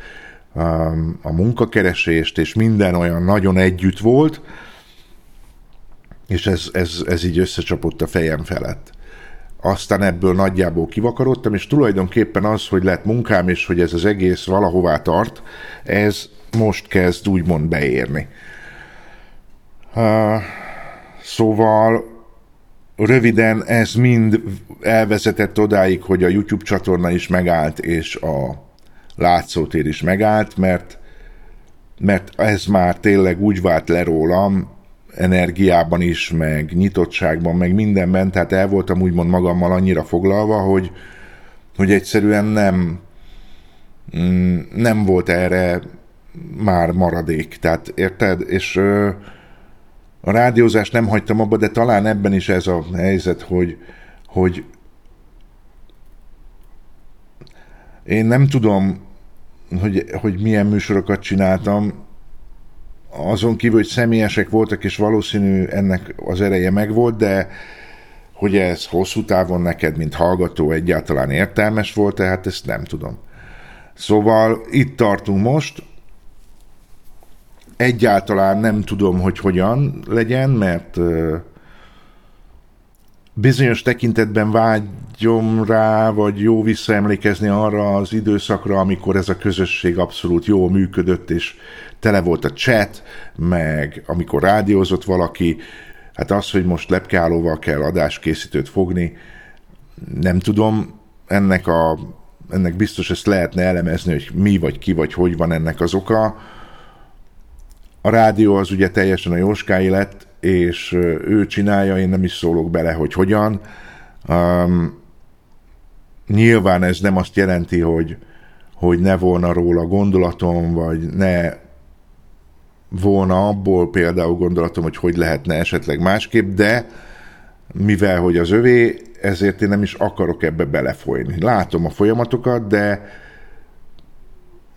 a munkakeresést, és minden olyan nagyon együtt volt, és ez, ez, ez így összecsapott a fejem felett. Aztán ebből nagyjából kivakarodtam, és tulajdonképpen az, hogy lett munkám, és hogy ez az egész valahová tart, ez most kezd úgymond beérni. Uh, szóval röviden ez mind elvezetett odáig, hogy a YouTube csatorna is megállt, és a látszótér is megállt, mert, mert ez már tényleg úgy vált le rólam, energiában is, meg nyitottságban, meg mindenben, tehát el voltam úgymond magammal annyira foglalva, hogy, hogy egyszerűen nem, mm, nem volt erre már maradék. Tehát érted? És ö, a rádiózást nem hagytam abba, de talán ebben is ez a helyzet, hogy, hogy én nem tudom, hogy, hogy milyen műsorokat csináltam, azon kívül, hogy személyesek voltak, és valószínű ennek az ereje megvolt, de hogy ez hosszú távon neked, mint hallgató egyáltalán értelmes volt, tehát ezt nem tudom. Szóval itt tartunk most, egyáltalán nem tudom, hogy hogyan legyen, mert bizonyos tekintetben vágyom rá, vagy jó visszaemlékezni arra az időszakra, amikor ez a közösség abszolút jól működött, és tele volt a chat, meg amikor rádiózott valaki, hát az, hogy most lepkálóval kell adáskészítőt fogni, nem tudom, ennek a ennek biztos ezt lehetne elemezni, hogy mi vagy ki vagy hogy van ennek az oka. A rádió az ugye teljesen a Jóskáé lett, és ő csinálja, én nem is szólok bele, hogy hogyan. Um, nyilván ez nem azt jelenti, hogy, hogy ne volna róla gondolatom, vagy ne volna abból például gondolatom, hogy hogy lehetne esetleg másképp, de mivel hogy az övé, ezért én nem is akarok ebbe belefolyni. Látom a folyamatokat, de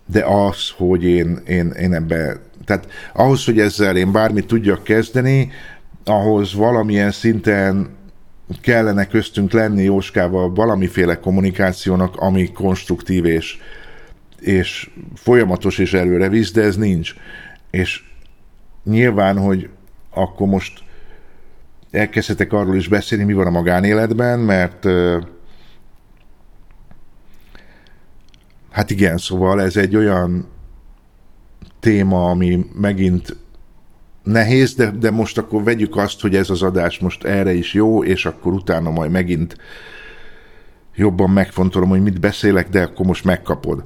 de az, hogy én, én, én ebbe, tehát ahhoz, hogy ezzel én bármit tudjak kezdeni, ahhoz valamilyen szinten kellene köztünk lenni Jóskával valamiféle kommunikációnak, ami konstruktív és, és folyamatos és előre visz, de ez nincs. És nyilván, hogy akkor most elkezdhetek arról is beszélni, mi van a magánéletben, mert hát igen, szóval ez egy olyan téma, ami megint nehéz, de, de most akkor vegyük azt, hogy ez az adás most erre is jó, és akkor utána majd megint jobban megfontolom, hogy mit beszélek, de akkor most megkapod.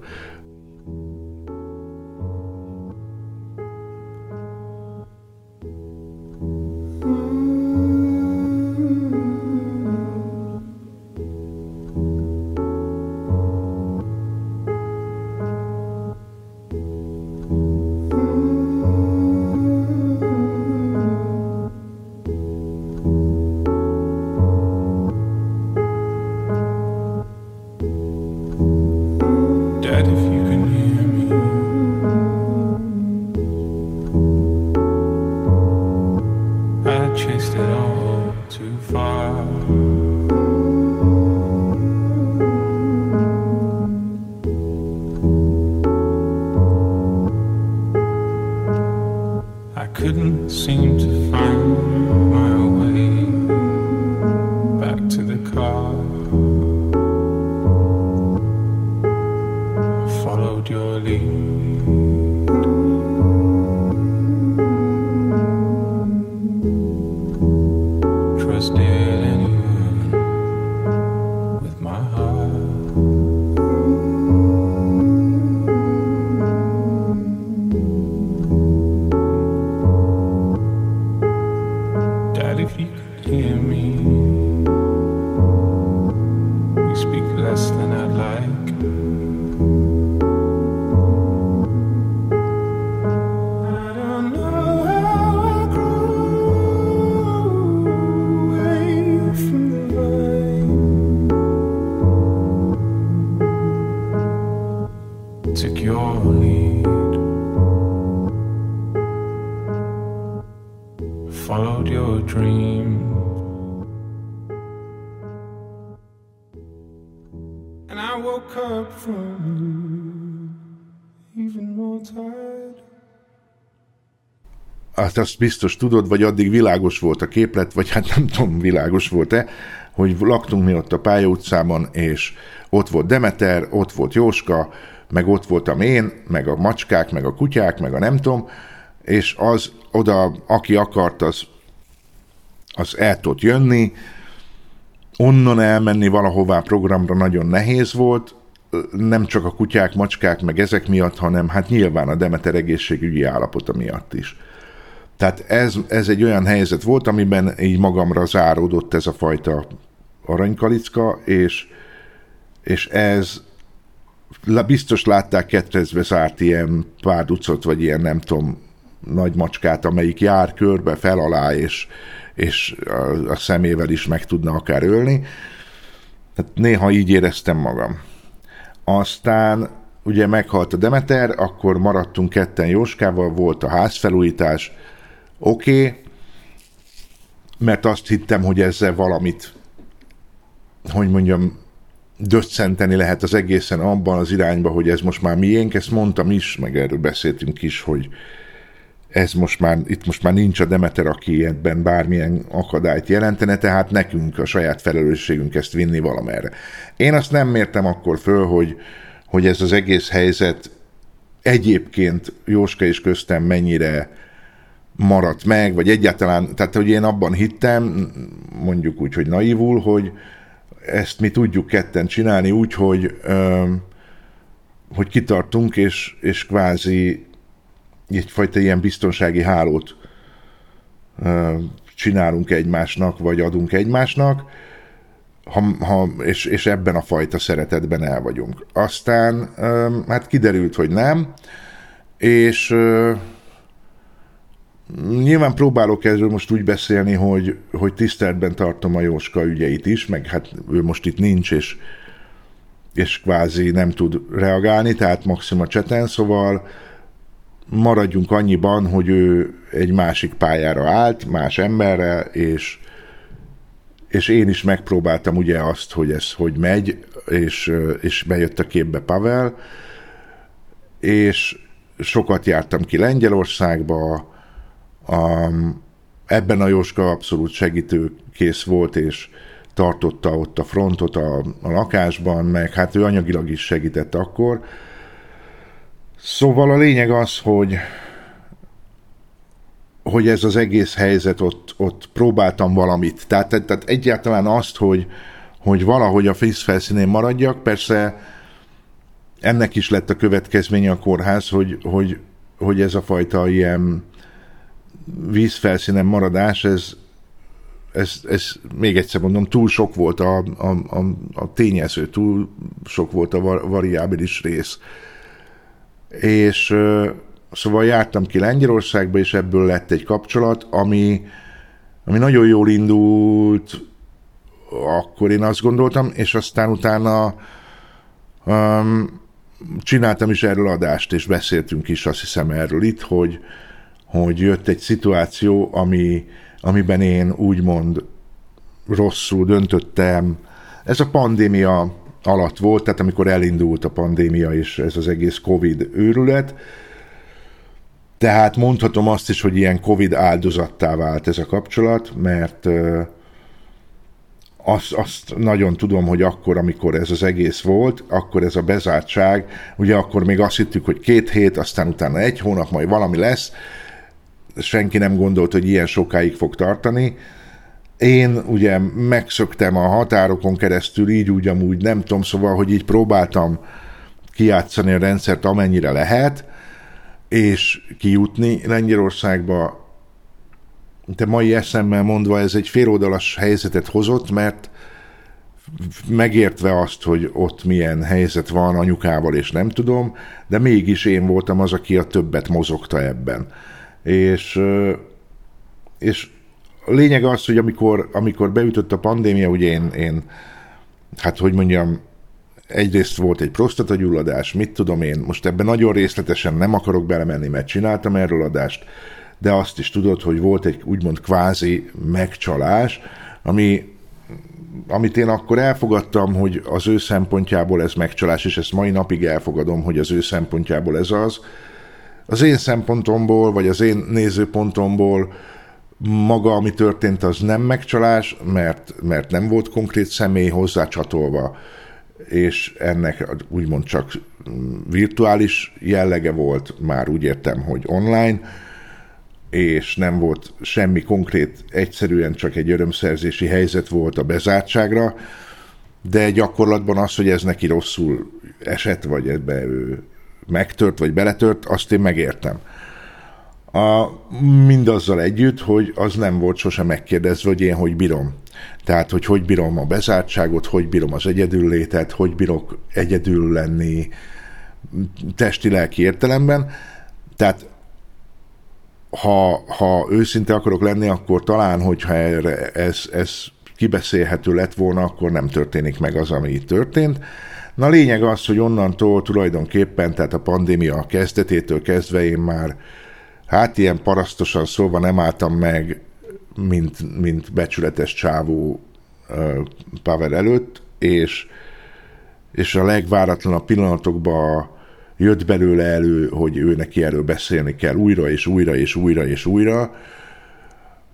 Hát azt biztos tudod, vagy addig világos volt a képlet, vagy hát nem tudom, világos volt-e, hogy laktunk mi ott a pályautcában, és ott volt Demeter, ott volt Jóska, meg ott voltam én, meg a macskák, meg a kutyák, meg a nem tudom, és az oda, aki akart, az, az el tudott jönni, onnan elmenni valahová programra nagyon nehéz volt, nem csak a kutyák, macskák, meg ezek miatt, hanem hát nyilván a Demeter egészségügyi állapota miatt is. Tehát ez, ez egy olyan helyzet volt, amiben így magamra záródott ez a fajta aranykalicka, és, és ez biztos látták ketrezve zárt ilyen párducot, vagy ilyen nem tudom, nagy macskát, amelyik jár körbe, fel alá, és, és a, a szemével is meg tudna akár ölni. Tehát néha így éreztem magam. Aztán ugye meghalt a Demeter, akkor maradtunk ketten Jóskával, volt a házfelújítás, oké, okay, mert azt hittem, hogy ezzel valamit, hogy mondjam, döccenteni lehet az egészen abban az irányba, hogy ez most már miénk, ezt mondtam is, meg erről beszéltünk is, hogy ez most már, itt most már nincs a Demeter, aki ebben bármilyen akadályt jelentene, tehát nekünk a saját felelősségünk ezt vinni valamerre. Én azt nem mértem akkor föl, hogy, hogy ez az egész helyzet egyébként Jóska és köztem mennyire maradt meg, vagy egyáltalán, tehát hogy én abban hittem, mondjuk úgy, hogy naivul, hogy ezt mi tudjuk ketten csinálni úgy, hogy, hogy kitartunk, és, és kvázi egyfajta ilyen biztonsági hálót csinálunk egymásnak, vagy adunk egymásnak, ha, ha, és, és ebben a fajta szeretetben el vagyunk. Aztán hát kiderült, hogy nem, és nyilván próbálok erről most úgy beszélni, hogy, hogy tiszteletben tartom a Jóska ügyeit is, meg hát ő most itt nincs, és, és kvázi nem tud reagálni, tehát maximum a cseten, szóval maradjunk annyiban, hogy ő egy másik pályára állt, más emberre, és, és én is megpróbáltam ugye azt, hogy ez hogy megy, és, és bejött a képbe Pavel, és sokat jártam ki Lengyelországba, a, ebben a Jóska abszolút segítőkész volt, és tartotta ott a frontot a, a lakásban, meg hát ő anyagilag is segített akkor, Szóval a lényeg az, hogy hogy ez az egész helyzet, ott, ott próbáltam valamit. Tehát, tehát egyáltalán azt, hogy, hogy valahogy a felszínén maradjak, persze ennek is lett a következménye a kórház, hogy, hogy, hogy ez a fajta ilyen vízfelszínen maradás, ez, ez, ez még egyszer mondom, túl sok volt a, a, a, a tényező, túl sok volt a variábilis rész. És szóval jártam ki Lengyelországba, és ebből lett egy kapcsolat, ami, ami nagyon jól indult, akkor én azt gondoltam, és aztán utána um, csináltam is erről adást, és beszéltünk is azt hiszem erről itt, hogy, hogy jött egy szituáció, ami, amiben én úgymond rosszul döntöttem. Ez a pandémia alatt volt, tehát amikor elindult a pandémia és ez az egész Covid őrület. Tehát mondhatom azt is, hogy ilyen Covid áldozattá vált ez a kapcsolat, mert azt, azt nagyon tudom, hogy akkor, amikor ez az egész volt, akkor ez a bezártság, ugye akkor még azt hittük, hogy két hét, aztán utána egy hónap, majd valami lesz, senki nem gondolt, hogy ilyen sokáig fog tartani, én ugye megszöktem a határokon keresztül, így úgy amúgy nem tudom, szóval, hogy így próbáltam kijátszani a rendszert amennyire lehet, és kijutni Lengyelországba. De mai eszemmel mondva ez egy féloldalas helyzetet hozott, mert megértve azt, hogy ott milyen helyzet van anyukával, és nem tudom, de mégis én voltam az, aki a többet mozogta ebben. És, és a lényeg az, hogy amikor, amikor beütött a pandémia, ugye én, én hát hogy mondjam, egyrészt volt egy prostatagyulladás, mit tudom én, most ebben nagyon részletesen nem akarok belemenni, mert csináltam erről adást, de azt is tudod, hogy volt egy úgymond kvázi megcsalás, ami amit én akkor elfogadtam, hogy az ő szempontjából ez megcsalás, és ezt mai napig elfogadom, hogy az ő szempontjából ez az, az én szempontomból, vagy az én nézőpontomból maga, ami történt, az nem megcsalás, mert, mert nem volt konkrét személy hozzácsatolva, és ennek úgymond csak virtuális jellege volt, már úgy értem, hogy online, és nem volt semmi konkrét, egyszerűen csak egy örömszerzési helyzet volt a bezártságra, de gyakorlatban az, hogy ez neki rosszul esett, vagy ebbe ő megtört, vagy beletört, azt én megértem. A, mindazzal együtt, hogy az nem volt sosem megkérdezve, hogy én hogy bírom. Tehát, hogy hogy bírom a bezártságot, hogy bírom az egyedüllétet, hogy bírok egyedül lenni testi-lelki értelemben. Tehát ha, ha őszinte akarok lenni, akkor talán, hogyha erre ez, ez kibeszélhető lett volna, akkor nem történik meg az, ami itt történt. Na lényeg az, hogy onnantól tulajdonképpen, tehát a pandémia kezdetétől kezdve én már hát ilyen parasztosan szólva nem álltam meg, mint, mint becsületes csávó Pavel előtt, és, és a legváratlanabb pillanatokban jött belőle elő, hogy ő neki erről beszélni kell újra és újra és újra és újra,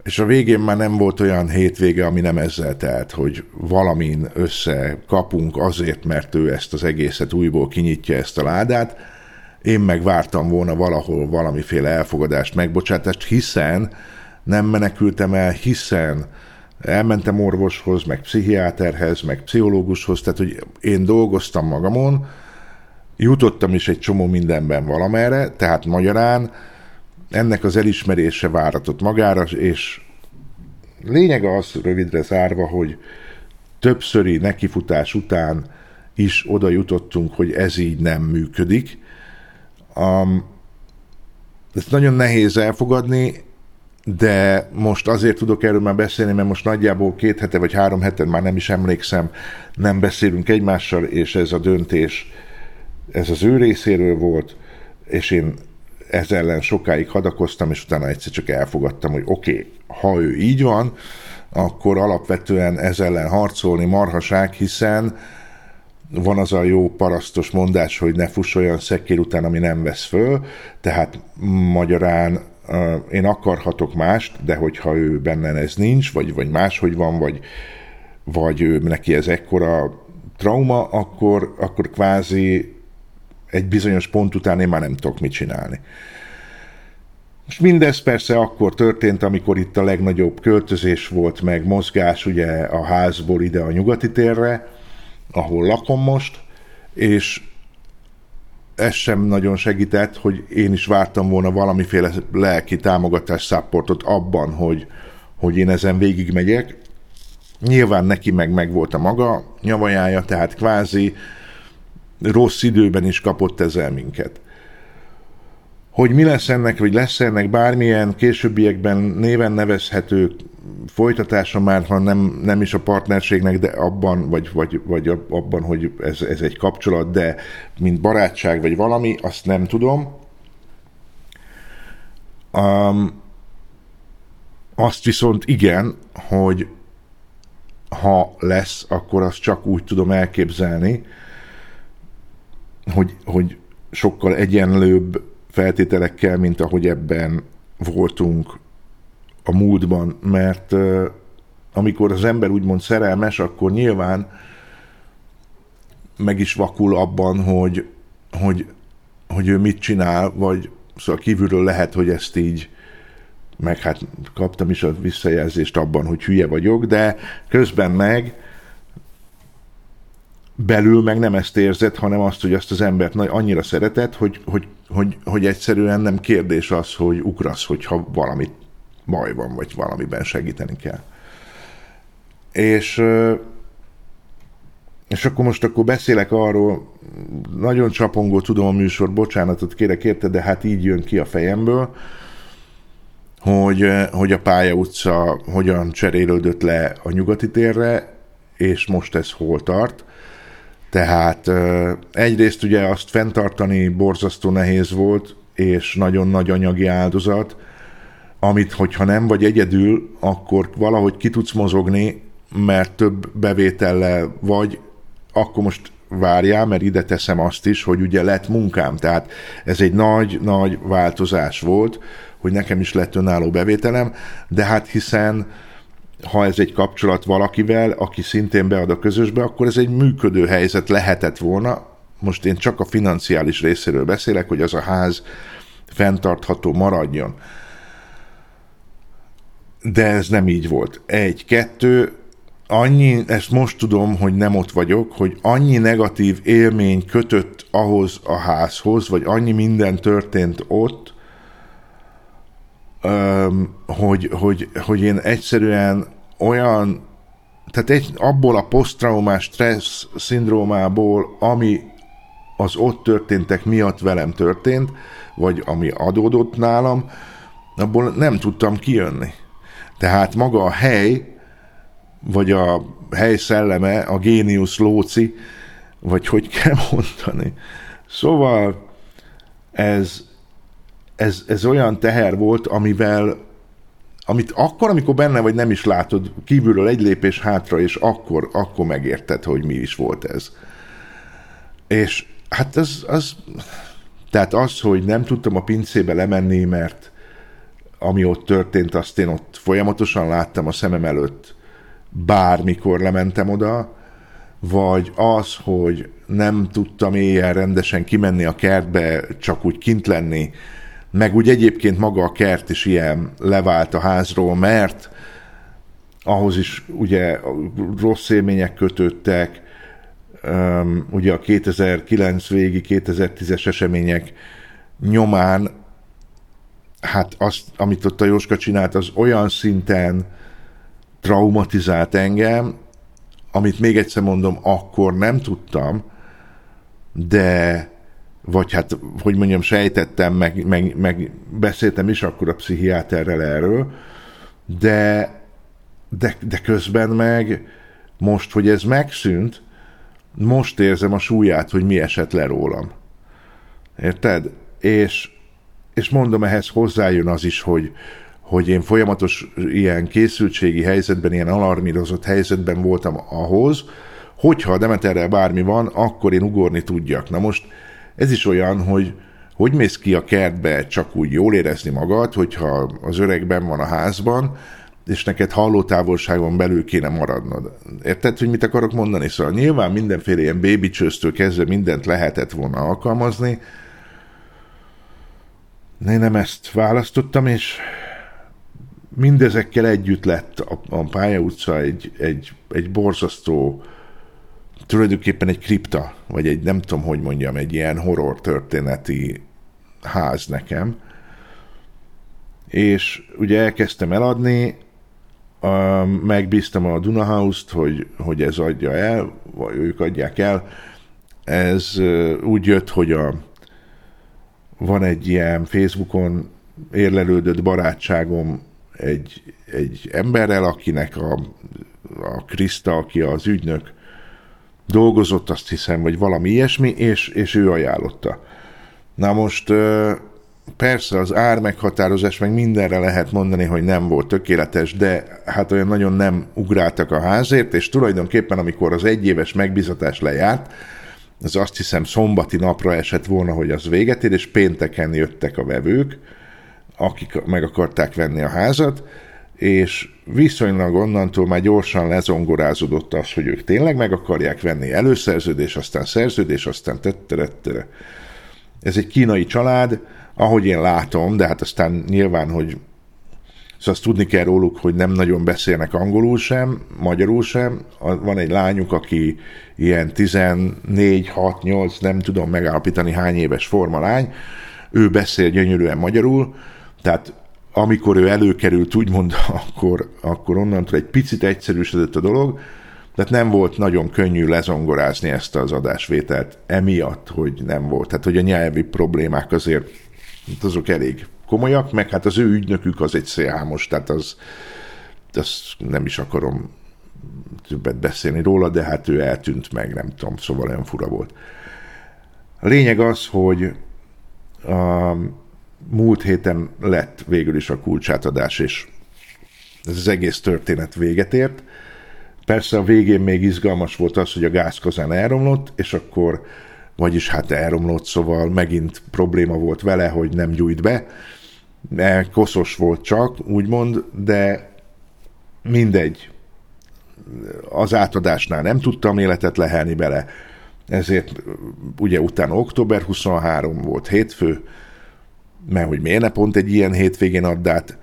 és a végén már nem volt olyan hétvége, ami nem ezzel telt, hogy valamin összekapunk azért, mert ő ezt az egészet újból kinyitja ezt a ládát, én meg vártam volna valahol valamiféle elfogadást, megbocsátást, hiszen nem menekültem el, hiszen elmentem orvoshoz, meg pszichiáterhez, meg pszichológushoz, tehát hogy én dolgoztam magamon, jutottam is egy csomó mindenben valamerre, tehát magyarán ennek az elismerése váratott magára, és lényege az rövidre zárva, hogy többszöri nekifutás után is oda jutottunk, hogy ez így nem működik. Um, ezt nagyon nehéz elfogadni, de most azért tudok erről már beszélni, mert most nagyjából két hete vagy három hete, már nem is emlékszem, nem beszélünk egymással, és ez a döntés, ez az ő részéről volt, és én ez ellen sokáig hadakoztam, és utána egyszer csak elfogadtam, hogy oké, okay, ha ő így van, akkor alapvetően ez ellen harcolni marhaság, hiszen van az a jó parasztos mondás, hogy ne fuss olyan szekér után, ami nem vesz föl, tehát magyarán én akarhatok mást, de hogyha ő benne ez nincs, vagy, vagy máshogy van, vagy, vagy ő, neki ez ekkora trauma, akkor, akkor kvázi egy bizonyos pont után én már nem tudok mit csinálni. Most mindez persze akkor történt, amikor itt a legnagyobb költözés volt, meg mozgás ugye a házból ide a nyugati térre, ahol lakom most, és ez sem nagyon segített, hogy én is vártam volna valamiféle lelki támogatás, szapportot abban, hogy, hogy én ezen végigmegyek. Nyilván neki meg meg volt a maga nyavajája, tehát kvázi rossz időben is kapott ezzel minket. Hogy mi lesz ennek, vagy lesz ennek bármilyen későbbiekben néven nevezhető folytatása már, ha nem, nem is a partnerségnek, de abban, vagy, vagy, vagy abban, hogy ez, ez egy kapcsolat, de mint barátság, vagy valami, azt nem tudom. Um, azt viszont igen, hogy ha lesz, akkor azt csak úgy tudom elképzelni, hogy, hogy sokkal egyenlőbb feltételekkel, mint ahogy ebben voltunk a múltban, mert amikor az ember úgymond szerelmes, akkor nyilván meg is vakul abban, hogy, hogy, hogy ő mit csinál, vagy szóval kívülről lehet, hogy ezt így meg hát kaptam is a visszajelzést abban, hogy hülye vagyok, de közben meg belül meg nem ezt érzed, hanem azt, hogy azt az embert annyira szereted, hogy, hogy, hogy, hogy egyszerűen nem kérdés az, hogy ugrasz, hogyha valamit baj van, vagy valamiben segíteni kell. És, és akkor most akkor beszélek arról, nagyon csapongó tudom a műsor, bocsánatot kérek érte, de hát így jön ki a fejemből, hogy, hogy a pálya utca hogyan cserélődött le a nyugati térre, és most ez hol tart. Tehát egyrészt ugye azt fenntartani borzasztó nehéz volt, és nagyon nagy anyagi áldozat, amit hogyha nem vagy egyedül, akkor valahogy ki tudsz mozogni, mert több bevétellel vagy, akkor most várjál, mert ide teszem azt is, hogy ugye lett munkám. Tehát ez egy nagy-nagy változás volt, hogy nekem is lett önálló bevételem, de hát hiszen ha ez egy kapcsolat valakivel, aki szintén bead a közösbe, akkor ez egy működő helyzet lehetett volna. Most én csak a financiális részéről beszélek, hogy az a ház fenntartható maradjon. De ez nem így volt. Egy, kettő, annyi, ezt most tudom, hogy nem ott vagyok, hogy annyi negatív élmény kötött ahhoz a házhoz, vagy annyi minden történt ott, hogy, hogy, hogy én egyszerűen olyan, tehát egy, abból a posztraumás stressz szindrómából, ami az ott történtek miatt velem történt, vagy ami adódott nálam, abból nem tudtam kijönni. Tehát maga a hely, vagy a hely szelleme, a géniusz lóci, vagy hogy kell mondani. Szóval ez, ez, ez olyan teher volt, amivel amit akkor, amikor benne vagy, nem is látod, kívülről egy lépés hátra, és akkor, akkor megérted, hogy mi is volt ez. És hát az, az, tehát az, hogy nem tudtam a pincébe lemenni, mert ami ott történt, azt én ott folyamatosan láttam a szemem előtt, bármikor lementem oda, vagy az, hogy nem tudtam éjjel rendesen kimenni a kertbe, csak úgy kint lenni, meg úgy egyébként maga a kert is ilyen levált a házról, mert ahhoz is ugye rossz élmények kötöttek, ugye a 2009 végi, 2010-es események nyomán, hát azt, amit ott a Jóska csinált, az olyan szinten traumatizált engem, amit még egyszer mondom, akkor nem tudtam, de vagy hát, hogy mondjam, sejtettem, meg, meg, meg beszéltem is akkor a pszichiáterrel erről, de, de, de közben meg most, hogy ez megszűnt, most érzem a súlyát, hogy mi esett le rólam. Érted? És, és mondom, ehhez hozzájön az is, hogy, hogy én folyamatos ilyen készültségi helyzetben, ilyen alarmírozott helyzetben voltam ahhoz, hogyha a Demeterrel bármi van, akkor én ugorni tudjak. Na most ez is olyan, hogy hogy mész ki a kertbe csak úgy jól érezni magad, hogyha az öregben van a házban, és neked hallótávolságon belül kéne maradnod. Érted, hogy mit akarok mondani? Szóval nyilván mindenféle ilyen baby kezdve mindent lehetett volna alkalmazni, én nem ezt választottam, és mindezekkel együtt lett a, a pálya utca egy, egy, egy borzasztó tulajdonképpen egy kripta, vagy egy nem tudom, hogy mondjam, egy ilyen horror történeti ház nekem. És ugye elkezdtem eladni, megbíztam a Dunahouse-t, hogy, hogy ez adja el, vagy ők adják el. Ez úgy jött, hogy a, van egy ilyen Facebookon érlelődött barátságom egy, egy emberrel, akinek a, a Krista, aki az ügynök, dolgozott, azt hiszem, vagy valami ilyesmi, és, és ő ajánlotta. Na most persze az ár meghatározás, meg mindenre lehet mondani, hogy nem volt tökéletes, de hát olyan nagyon nem ugráltak a házért, és tulajdonképpen amikor az egyéves megbizatás lejárt, az azt hiszem szombati napra esett volna, hogy az véget ér, és pénteken jöttek a vevők, akik meg akarták venni a házat, és viszonylag onnantól már gyorsan lezongorázódott az, hogy ők tényleg meg akarják venni előszerződés, aztán szerződés, aztán tetterettere. Ez egy kínai család, ahogy én látom, de hát aztán nyilván, hogy Szóval azt tudni kell róluk, hogy nem nagyon beszélnek angolul sem, magyarul sem. Van egy lányuk, aki ilyen 14, 6, 8, nem tudom megállapítani hány éves forma lány. Ő beszél gyönyörűen magyarul, tehát amikor ő előkerült, úgymond, akkor, akkor onnantól egy picit egyszerűsödött a dolog, tehát nem volt nagyon könnyű lezongorázni ezt az adásvételt emiatt, hogy nem volt. Tehát, hogy a nyelvi problémák azért azok elég komolyak, meg hát az ő ügynökük az egy szélhámos, tehát az, az nem is akarom többet beszélni róla, de hát ő eltűnt meg, nem tudom, szóval olyan fura volt. A lényeg az, hogy um, múlt héten lett végül is a kulcsátadás, és ez az egész történet véget ért. Persze a végén még izgalmas volt az, hogy a gázkazán elromlott, és akkor, vagyis hát elromlott, szóval megint probléma volt vele, hogy nem gyújt be. Koszos volt csak, úgymond, de mindegy. Az átadásnál nem tudtam életet lehelni bele, ezért ugye utána október 23 volt hétfő, mert hogy miért ne pont egy ilyen hétvégén add át,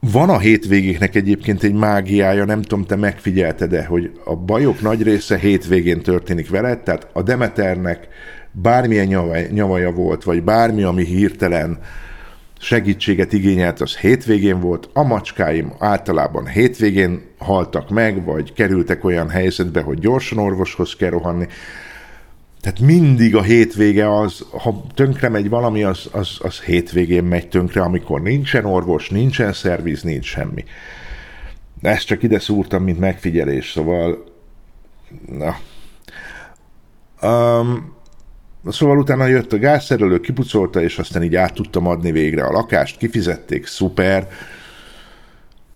van a hétvégéknek egyébként egy mágiája, nem tudom, te megfigyelted-e, hogy a bajok nagy része hétvégén történik veled, tehát a Demeternek bármilyen nyavaja volt, vagy bármi, ami hirtelen segítséget igényelt, az hétvégén volt, a macskáim általában hétvégén haltak meg, vagy kerültek olyan helyzetbe, hogy gyorsan orvoshoz kell rohanni. Tehát mindig a hétvége az, ha tönkre megy valami, az, az, az hétvégén megy tönkre, amikor nincsen orvos, nincsen szerviz, nincs semmi. Ezt csak ide szúrtam, mint megfigyelés, szóval... Na. Um, Szóval utána jött a gázszerelő, kipucolta, és aztán így át tudtam adni végre a lakást, kifizették, szuper.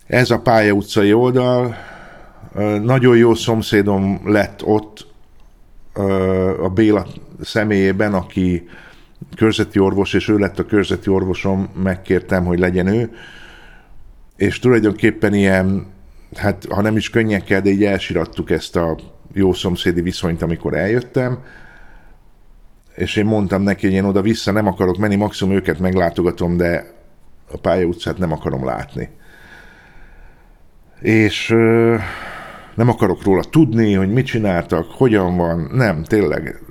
Ez a pálya utcai oldal, nagyon jó szomszédom lett ott a Béla személyében, aki körzeti orvos, és ő lett a körzeti orvosom, megkértem, hogy legyen ő, és tulajdonképpen ilyen, hát ha nem is könnyekkel, de így elsirattuk ezt a jó szomszédi viszonyt, amikor eljöttem, és én mondtam neki, hogy én oda-vissza nem akarok menni, maximum őket meglátogatom, de a pálya utcát nem akarom látni. És nem akarok róla tudni, hogy mit csináltak, hogyan van, nem, tényleg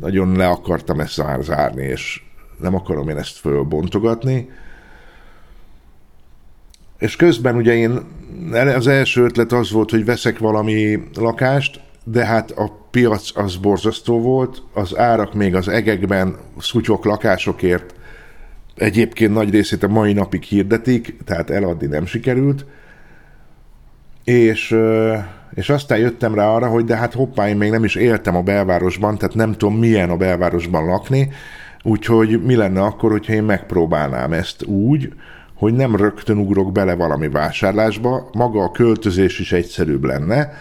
nagyon le akartam ezt zárni, és nem akarom én ezt fölbontogatni. És közben ugye én, az első ötlet az volt, hogy veszek valami lakást, de hát a piac az borzasztó volt, az árak még az egekben szutyok lakásokért egyébként nagy részét a mai napig hirdetik, tehát eladni nem sikerült, és, és aztán jöttem rá arra, hogy de hát hoppá, én még nem is éltem a belvárosban, tehát nem tudom milyen a belvárosban lakni, úgyhogy mi lenne akkor, hogyha én megpróbálnám ezt úgy, hogy nem rögtön ugrok bele valami vásárlásba, maga a költözés is egyszerűbb lenne,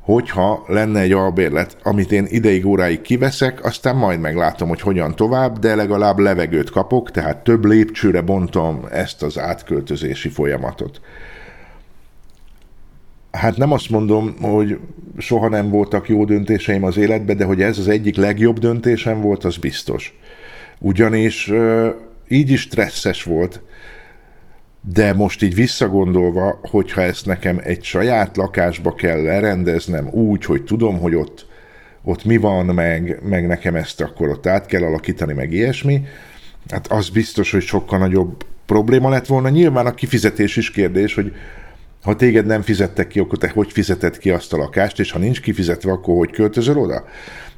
hogyha lenne egy albérlet, amit én ideig óráig kiveszek, aztán majd meglátom, hogy hogyan tovább, de legalább levegőt kapok, tehát több lépcsőre bontom ezt az átköltözési folyamatot. Hát nem azt mondom, hogy soha nem voltak jó döntéseim az életben, de hogy ez az egyik legjobb döntésem volt, az biztos. Ugyanis így is stresszes volt, de most így visszagondolva, hogyha ezt nekem egy saját lakásba kell lerendeznem úgy, hogy tudom, hogy ott, ott mi van, meg, meg nekem ezt akkor ott át kell alakítani, meg ilyesmi, hát az biztos, hogy sokkal nagyobb probléma lett volna. Nyilván a kifizetés is kérdés, hogy ha téged nem fizettek ki, akkor te hogy fizeted ki azt a lakást, és ha nincs kifizetve, akkor hogy költözöl oda?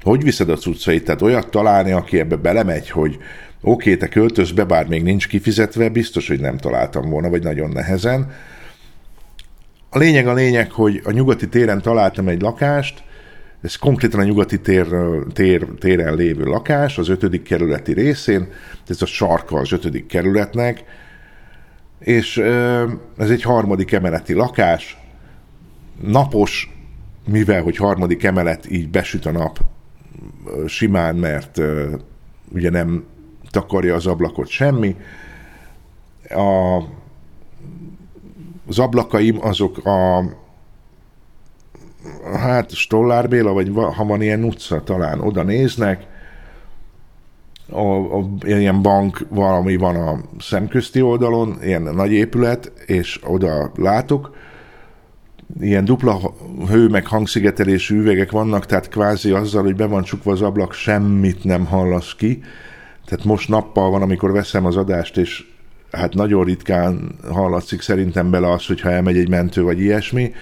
Hogy viszed a cuccait? Tehát olyat találni, aki ebbe belemegy, hogy Oké, te költöz be, bár még nincs kifizetve, biztos, hogy nem találtam volna, vagy nagyon nehezen. A lényeg a lényeg, hogy a nyugati téren találtam egy lakást, ez konkrétan a nyugati tér, tér, téren lévő lakás, az ötödik kerületi részén, ez a sarka az ötödik kerületnek, és ez egy harmadik emeleti lakás, napos, mivel hogy harmadik emelet, így besüt a nap simán, mert ugye nem takarja az ablakot semmi. A, az ablakaim azok a hát Stollár Béla, vagy ha van ilyen utca, talán oda néznek, a, a, ilyen bank valami van a szemközti oldalon, ilyen nagy épület, és oda látok, ilyen dupla hő meg hangszigetelésű üvegek vannak, tehát kvázi azzal, hogy be van csukva az ablak, semmit nem hallasz ki, tehát most nappal van, amikor veszem az adást, és hát nagyon ritkán hallatszik szerintem bele az, hogyha elmegy egy mentő, vagy ilyesmi.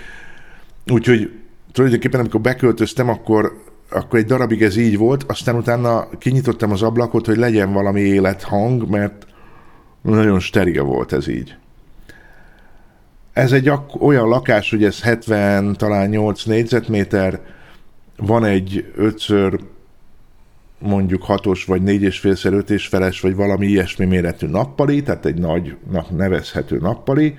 Úgyhogy tulajdonképpen amikor beköltöztem, akkor, akkor egy darabig ez így volt, aztán utána kinyitottam az ablakot, hogy legyen valami élethang, mert nagyon steril volt ez így. Ez egy olyan lakás, hogy ez 70, talán 8 négyzetméter, van egy 5 mondjuk hatos vagy négy és félszer öt és feles, vagy valami ilyesmi méretű nappali, tehát egy nagy nevezhető nappali,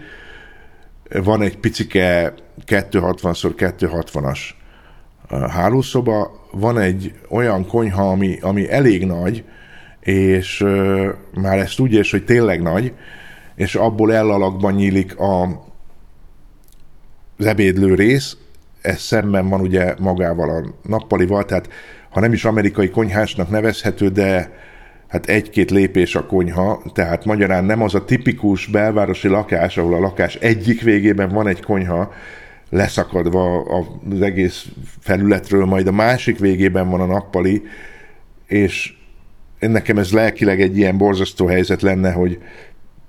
van egy picike 260x260-as hálószoba, van egy olyan konyha, ami, ami elég nagy, és uh, már ezt úgy és hogy tényleg nagy, és abból ellalakban nyílik a, az ebédlő rész, ez szemben van ugye magával a nappalival, tehát ha nem is amerikai konyhásnak nevezhető, de hát egy-két lépés a konyha, tehát magyarán nem az a tipikus belvárosi lakás, ahol a lakás egyik végében van egy konyha, leszakadva az egész felületről, majd a másik végében van a nappali, és nekem ez lelkileg egy ilyen borzasztó helyzet lenne, hogy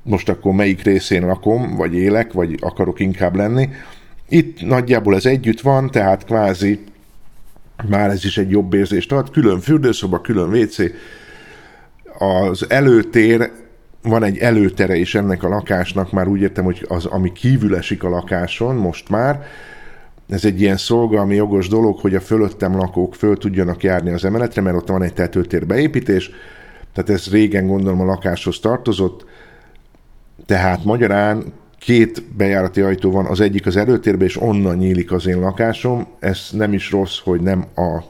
most akkor melyik részén lakom, vagy élek, vagy akarok inkább lenni. Itt nagyjából ez együtt van, tehát kvázi már ez is egy jobb érzést ad. Külön fürdőszoba, külön WC. Az előtér, van egy előtere is ennek a lakásnak, már úgy értem, hogy az, ami kívül esik a lakáson, most már, ez egy ilyen szolgalmi jogos dolog, hogy a fölöttem lakók föl tudjanak járni az emeletre, mert ott van egy tetőtér beépítés, tehát ez régen gondolom a lakáshoz tartozott, tehát magyarán két bejárati ajtó van, az egyik az előtérbe, és onnan nyílik az én lakásom. Ez nem is rossz, hogy nem a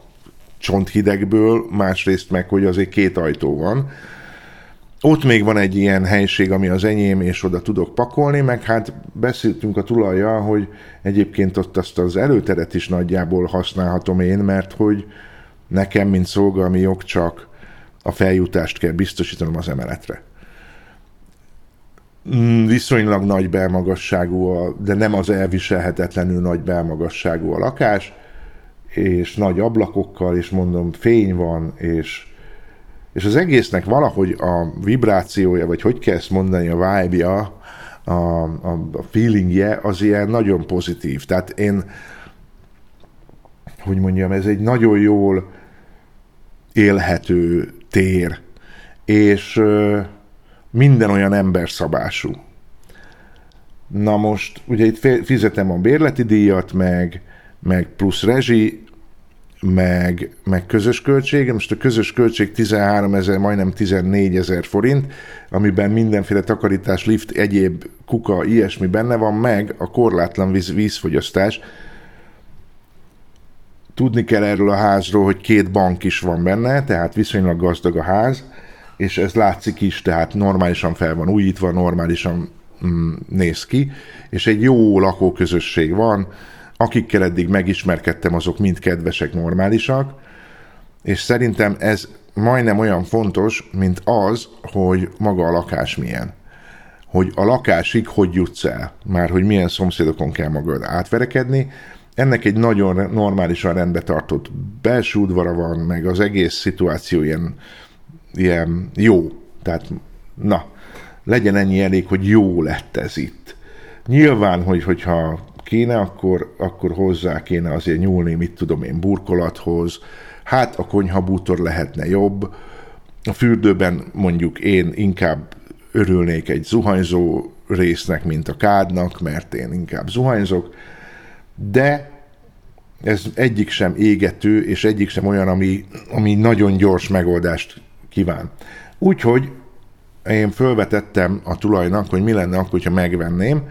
csonthidegből, másrészt meg, hogy azért két ajtó van. Ott még van egy ilyen helység, ami az enyém, és oda tudok pakolni, meg hát beszéltünk a tulajjal, hogy egyébként ott azt az előteret is nagyjából használhatom én, mert hogy nekem, mint szolgalmi jog, csak a feljutást kell biztosítanom az emeletre. Mm, viszonylag nagy belmagasságú, a, de nem az elviselhetetlenül nagy belmagasságú a lakás, és nagy ablakokkal, és mondom, fény van, és, és az egésznek valahogy a vibrációja, vagy hogy kell ezt mondani, a vibe-ja, a, a, a feelingje az ilyen nagyon pozitív. Tehát én, hogy mondjam, ez egy nagyon jól élhető tér, és minden olyan emberszabású. Na most, ugye itt fizetem a bérleti díjat, meg, meg plusz rezsi, meg, meg közös költség. Most a közös költség 13 ezer, majdnem 14 ezer forint, amiben mindenféle takarítás, lift, egyéb kuka, ilyesmi benne van, meg a korlátlan víz, vízfogyasztás. Tudni kell erről a házról, hogy két bank is van benne, tehát viszonylag gazdag a ház, és ez látszik is, tehát normálisan fel van újítva, normálisan mm, néz ki, és egy jó lakóközösség van, akikkel eddig megismerkedtem, azok mind kedvesek, normálisak, és szerintem ez majdnem olyan fontos, mint az, hogy maga a lakás milyen. Hogy a lakásig hogy jutsz el, már hogy milyen szomszédokon kell magad átverekedni, ennek egy nagyon normálisan rendbe tartott belső udvara van, meg az egész szituáció ilyen ilyen jó. Tehát, na, legyen ennyi elég, hogy jó lett ez itt. Nyilván, hogy, hogyha kéne, akkor, akkor hozzá kéne azért nyúlni, mit tudom én, burkolathoz, hát a konyhabútor lehetne jobb, a fürdőben mondjuk én inkább örülnék egy zuhanyzó résznek, mint a kádnak, mert én inkább zuhanyzok, de ez egyik sem égető, és egyik sem olyan, ami, ami nagyon gyors megoldást kíván. Úgyhogy én fölvetettem a tulajnak, hogy mi lenne akkor, hogyha megvenném.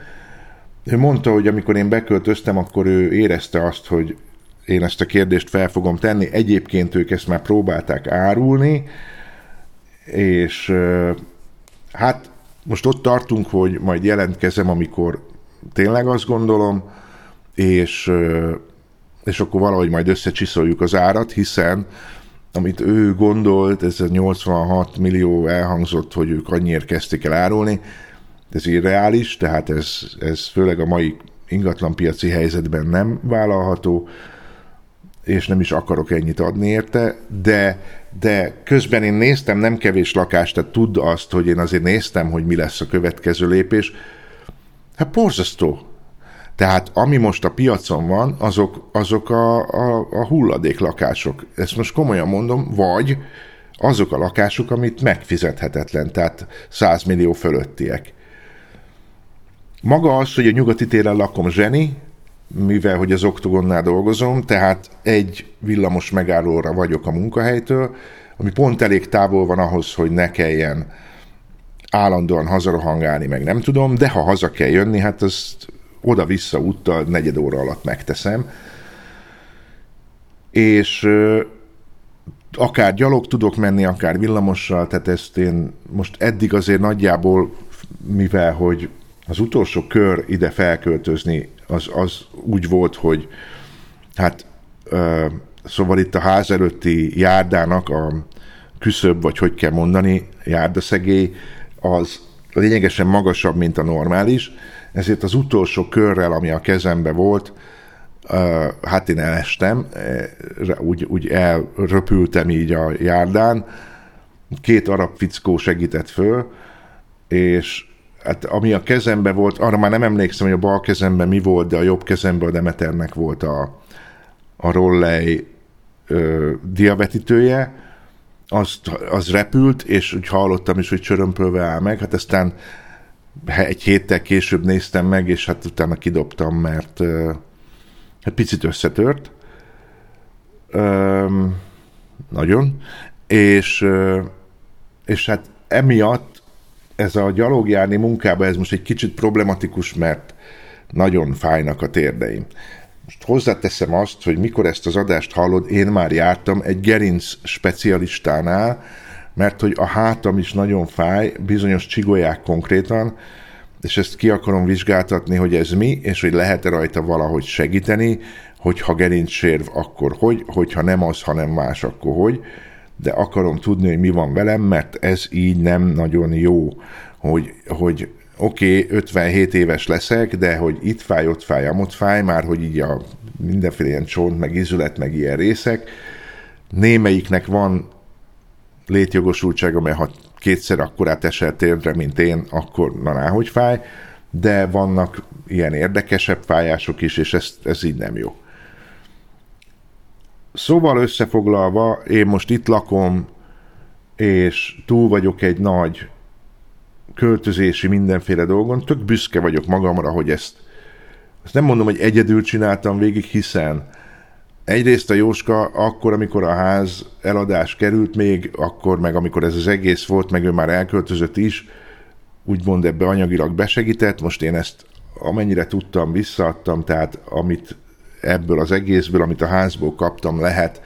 Ő mondta, hogy amikor én beköltöztem, akkor ő érezte azt, hogy én ezt a kérdést fel fogom tenni. Egyébként ők ezt már próbálták árulni, és hát most ott tartunk, hogy majd jelentkezem, amikor tényleg azt gondolom, és, és akkor valahogy majd összecsiszoljuk az árat, hiszen amit ő gondolt, ez a 86 millió elhangzott, hogy ők annyiért kezdték el árulni, ez irreális, tehát ez, ez főleg a mai ingatlanpiaci helyzetben nem vállalható, és nem is akarok ennyit adni érte, de, de közben én néztem nem kevés lakást, tehát tudd azt, hogy én azért néztem, hogy mi lesz a következő lépés. Hát borzasztó. Tehát ami most a piacon van, azok, azok a, a, a hulladéklakások. Ezt most komolyan mondom, vagy azok a lakások, amit megfizethetetlen, tehát 100 millió fölöttiek. Maga az, hogy a nyugati téren lakom zseni, mivel hogy az oktogonnál dolgozom, tehát egy villamos megállóra vagyok a munkahelytől, ami pont elég távol van ahhoz, hogy ne kelljen állandóan hazarohangálni, meg nem tudom, de ha haza kell jönni, hát azt oda-vissza úttal negyed óra alatt megteszem. És akár gyalog tudok menni, akár villamossal, tehát ezt én most eddig azért nagyjából, mivel hogy az utolsó kör ide felköltözni, az, az úgy volt, hogy hát szóval itt a ház előtti járdának a küszöbb, vagy hogy kell mondani, járdaszegély, az lényegesen magasabb, mint a normális, ezért az utolsó körrel, ami a kezembe volt, hát én elestem, úgy, úgy elröpültem így a járdán, két arab fickó segített föl, és hát ami a kezembe volt, arra már nem emlékszem, hogy a bal kezemben mi volt, de a jobb kezemben a Demeternek volt a, a rollej ö, diavetítője, azt, az repült, és úgy hallottam is, hogy csörömpölve áll meg, hát aztán egy héttel később néztem meg, és hát utána kidobtam, mert ö, hát picit összetört. Ö, nagyon. És, ö, és hát emiatt ez a gyalogjárni munkába, ez most egy kicsit problematikus, mert nagyon fájnak a térdeim. Most hozzáteszem azt, hogy mikor ezt az adást hallod, én már jártam egy gerinc specialistánál, mert hogy a hátam is nagyon fáj, bizonyos csigolyák konkrétan, és ezt ki akarom vizsgáltatni, hogy ez mi, és hogy lehet-e rajta valahogy segíteni, hogyha gerincsérv, akkor hogy, hogyha nem az, hanem más, akkor hogy, de akarom tudni, hogy mi van velem, mert ez így nem nagyon jó, hogy, hogy oké, okay, 57 éves leszek, de hogy itt fáj, ott fáj, amott fáj, már hogy így a mindenféle ilyen csont, meg izület, meg ilyen részek. Némelyiknek van létjogosultsága, mert ha kétszer akkorát esel térdre, mint én, akkor na hogy fáj, de vannak ilyen érdekesebb fájások is, és ez, ez így nem jó. Szóval összefoglalva, én most itt lakom, és túl vagyok egy nagy költözési mindenféle dolgon, tök büszke vagyok magamra, hogy ezt, ezt nem mondom, hogy egyedül csináltam végig, hiszen egyrészt a Jóska akkor, amikor a ház eladás került még, akkor meg amikor ez az egész volt, meg ő már elköltözött is, úgymond ebbe anyagilag besegített, most én ezt amennyire tudtam, visszaadtam, tehát amit ebből az egészből, amit a házból kaptam lehet,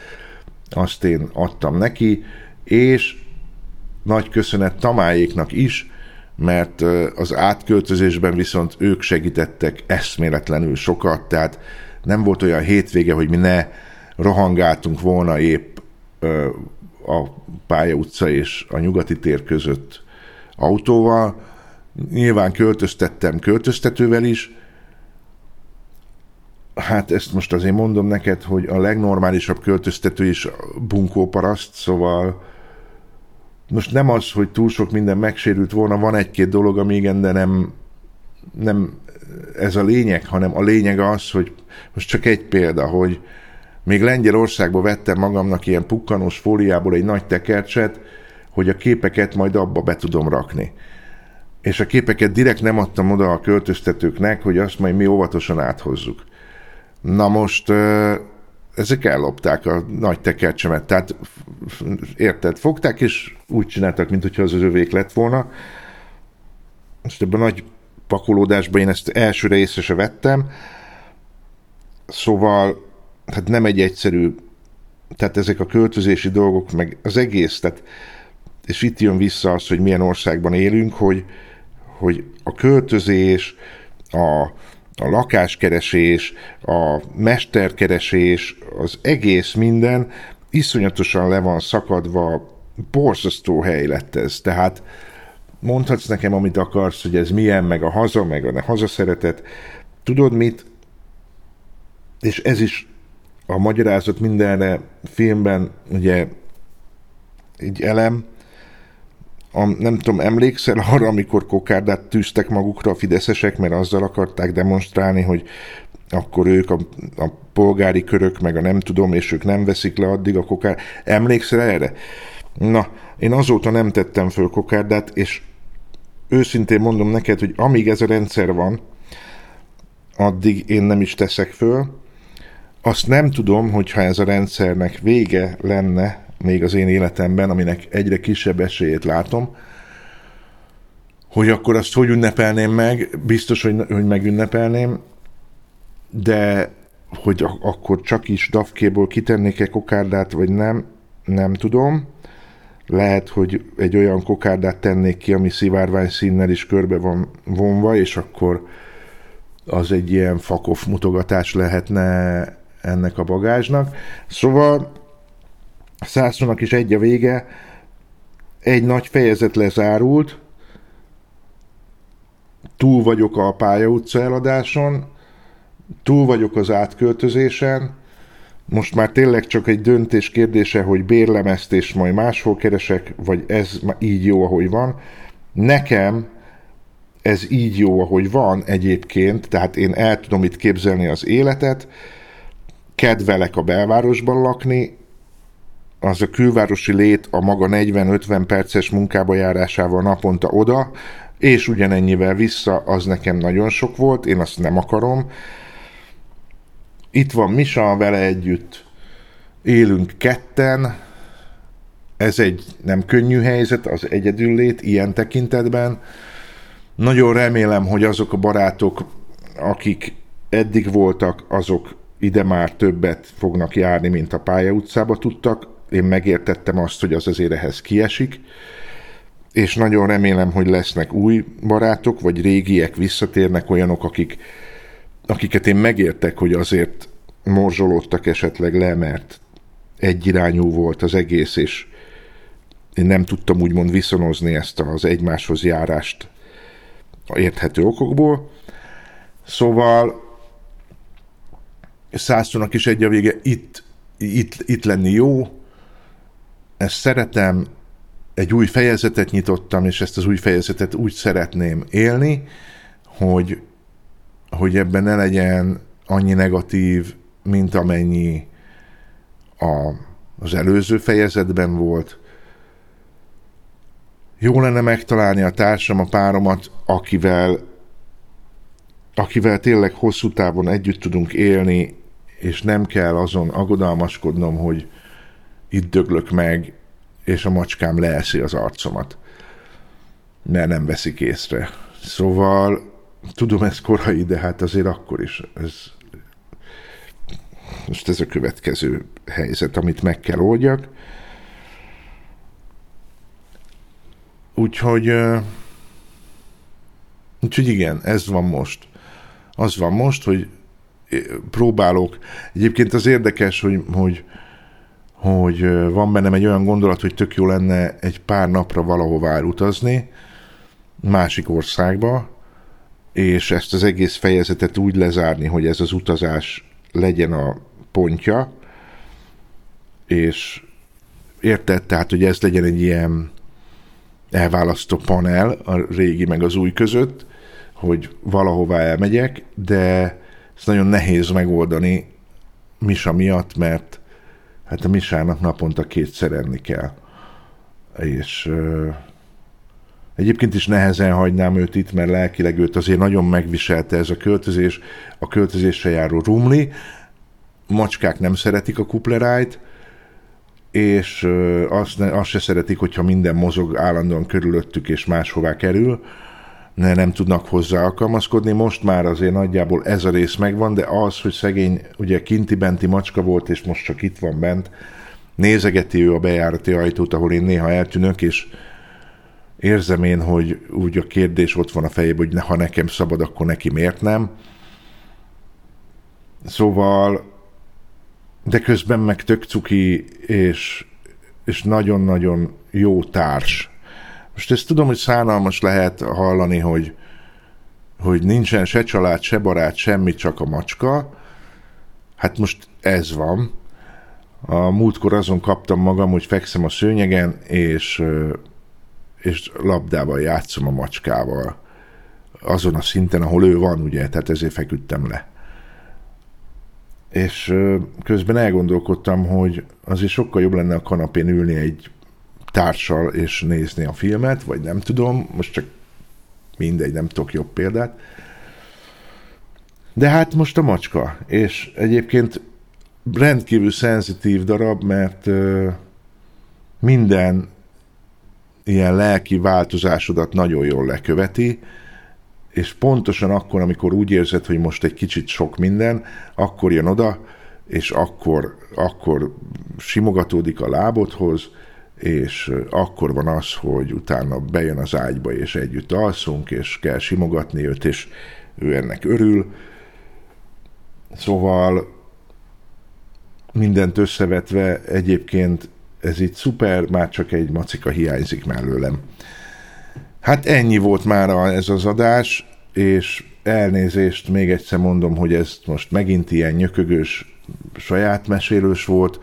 azt én adtam neki, és nagy köszönet Tamáéknak is, mert az átköltözésben viszont ők segítettek eszméletlenül sokat, tehát nem volt olyan hétvége, hogy mi ne rohangáltunk volna épp a Pálya utca és a Nyugati tér között autóval. Nyilván költöztettem költöztetővel is. Hát ezt most azért mondom neked, hogy a legnormálisabb költöztető is bunkóparaszt, szóval most nem az, hogy túl sok minden megsérült volna, van egy-két dolog, ami igen, de nem, nem ez a lényeg, hanem a lényeg az, hogy most csak egy példa, hogy még Lengyelországba vettem magamnak ilyen pukkanós fóliából egy nagy tekercset, hogy a képeket majd abba be tudom rakni. És a képeket direkt nem adtam oda a költöztetőknek, hogy azt majd mi óvatosan áthozzuk. Na most ezek ellopták a nagy tekercsemet, tehát érted, fogták, és úgy csináltak, mintha az az övék lett volna. Most ebben a nagy pakolódásban én ezt elsőre észre se vettem, szóval hát nem egy egyszerű, tehát ezek a költözési dolgok, meg az egész, tehát és itt jön vissza az, hogy milyen országban élünk, hogy, hogy a költözés, a, a lakáskeresés, a mesterkeresés, az egész minden iszonyatosan le van szakadva, borzasztó hely lett ez. Tehát mondhatsz nekem, amit akarsz, hogy ez milyen, meg a haza, meg a hazaszeretet. Tudod mit? És ez is a magyarázat mindenre filmben, ugye egy elem, a, nem tudom, emlékszel arra, amikor kokárdát tűztek magukra a fideszesek, mert azzal akarták demonstrálni, hogy akkor ők a, a polgári körök, meg a nem tudom, és ők nem veszik le addig a kokár. Emlékszel erre? Na, én azóta nem tettem föl kokárdát, és őszintén mondom neked, hogy amíg ez a rendszer van, addig én nem is teszek föl. Azt nem tudom, hogyha ez a rendszernek vége lenne, még az én életemben, aminek egyre kisebb esélyét látom, hogy akkor azt hogy ünnepelném meg, biztos, hogy, hogy megünnepelném, de hogy akkor csak is dafkéból kitennék-e kokárdát, vagy nem, nem tudom. Lehet, hogy egy olyan kokárdát tennék ki, ami szivárvány színnel is körbe van vonva, és akkor az egy ilyen fakof mutogatás lehetne ennek a bagázsnak. Szóval Szászónak is egy a vége, egy nagy fejezet lezárult, túl vagyok a pályautca eladáson, túl vagyok az átköltözésen, most már tényleg csak egy döntés kérdése, hogy bérlem ezt, és majd máshol keresek, vagy ez így jó, ahogy van. Nekem ez így jó, ahogy van egyébként, tehát én el tudom itt képzelni az életet, kedvelek a belvárosban lakni, az a külvárosi lét a maga 40-50 perces munkába járásával naponta oda, és ugyanennyivel vissza, az nekem nagyon sok volt, én azt nem akarom. Itt van Misa, vele együtt élünk ketten, ez egy nem könnyű helyzet, az egyedüllét ilyen tekintetben. Nagyon remélem, hogy azok a barátok, akik eddig voltak, azok ide már többet fognak járni, mint a pálya utcába tudtak. Én megértettem azt, hogy az azért ehhez kiesik és nagyon remélem, hogy lesznek új barátok, vagy régiek visszatérnek olyanok, akik, akiket én megértek, hogy azért morzsolódtak esetleg le, mert egyirányú volt az egész, és én nem tudtam úgymond viszonozni ezt az egymáshoz járást érthető okokból. Szóval Szászónak is egy a vége, itt, itt, itt lenni jó, ezt szeretem, egy új fejezetet nyitottam, és ezt az új fejezetet úgy szeretném élni, hogy, hogy ebben ne legyen annyi negatív, mint amennyi a, az előző fejezetben volt. Jó lenne megtalálni a társam, a páromat, akivel, akivel tényleg hosszú távon együtt tudunk élni, és nem kell azon aggodalmaskodnom, hogy itt döglök meg, és a macskám leeszi az arcomat, mert nem veszik észre. Szóval tudom, ez korai, de hát azért akkor is ez, most ez a következő helyzet, amit meg kell oldjak. Úgyhogy, úgyhogy igen, ez van most. Az van most, hogy próbálok. Egyébként az érdekes, hogy, hogy hogy van bennem egy olyan gondolat, hogy tök jó lenne egy pár napra valahová utazni, másik országba, és ezt az egész fejezetet úgy lezárni, hogy ez az utazás legyen a pontja, és érted, tehát, hogy ez legyen egy ilyen elválasztó panel a régi meg az új között, hogy valahová elmegyek, de ez nagyon nehéz megoldani Misa miatt, mert hát a Misának naponta kétszer enni kell. És egyébként is nehezen hagynám őt itt, mert lelkileg őt azért nagyon megviselte ez a költözés, a költözésre járó rumli. Macskák nem szeretik a kuplerájt, és azt, ne, azt se szeretik, hogyha minden mozog állandóan körülöttük és máshová kerül ne, nem tudnak hozzá alkalmazkodni. Most már azért nagyjából ez a rész megvan, de az, hogy szegény ugye kinti-benti macska volt, és most csak itt van bent, nézegeti ő a bejárati ajtót, ahol én néha eltűnök, és érzem én, hogy úgy a kérdés ott van a fejében, hogy ha nekem szabad, akkor neki miért nem. Szóval, de közben meg tök cuki, és, és nagyon-nagyon jó társ most ezt tudom, hogy szánalmas lehet hallani, hogy, hogy nincsen se család, se barát, semmi, csak a macska. Hát most ez van. A múltkor azon kaptam magam, hogy fekszem a szőnyegen, és, és labdával játszom a macskával. Azon a szinten, ahol ő van, ugye, tehát ezért feküdtem le. És közben elgondolkodtam, hogy azért sokkal jobb lenne a kanapén ülni egy társal és nézni a filmet, vagy nem tudom, most csak mindegy, nem tudok jobb példát. De hát most a macska, és egyébként rendkívül szenzitív darab, mert minden ilyen lelki változásodat nagyon jól leköveti, és pontosan akkor, amikor úgy érzed, hogy most egy kicsit sok minden, akkor jön oda, és akkor, akkor simogatódik a lábodhoz, és akkor van az, hogy utána bejön az ágyba, és együtt alszunk, és kell simogatni őt, és ő ennek örül. Szóval mindent összevetve egyébként ez itt szuper, már csak egy macika hiányzik mellőlem. Hát ennyi volt már ez az adás, és elnézést, még egyszer mondom, hogy ez most megint ilyen nyökögős, saját mesélős volt.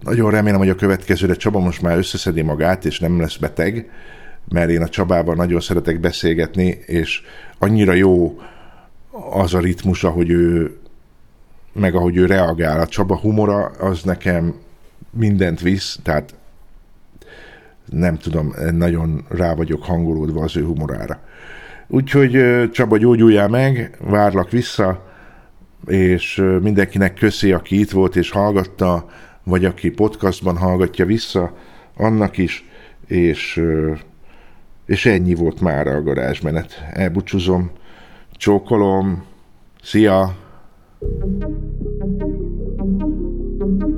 Nagyon remélem, hogy a következőre Csaba most már összeszedi magát, és nem lesz beteg, mert én a Csabával nagyon szeretek beszélgetni, és annyira jó az a ritmus, ahogy ő meg ahogy ő reagál. A Csaba humora az nekem mindent visz, tehát nem tudom, nagyon rá vagyok hangolódva az ő humorára. Úgyhogy Csaba gyógyuljál meg, várlak vissza, és mindenkinek köszi, aki itt volt és hallgatta, vagy aki podcastban hallgatja vissza, annak is, és, és ennyi volt már a garázsmenet. Elbúcsúzom, csókolom, szia! believe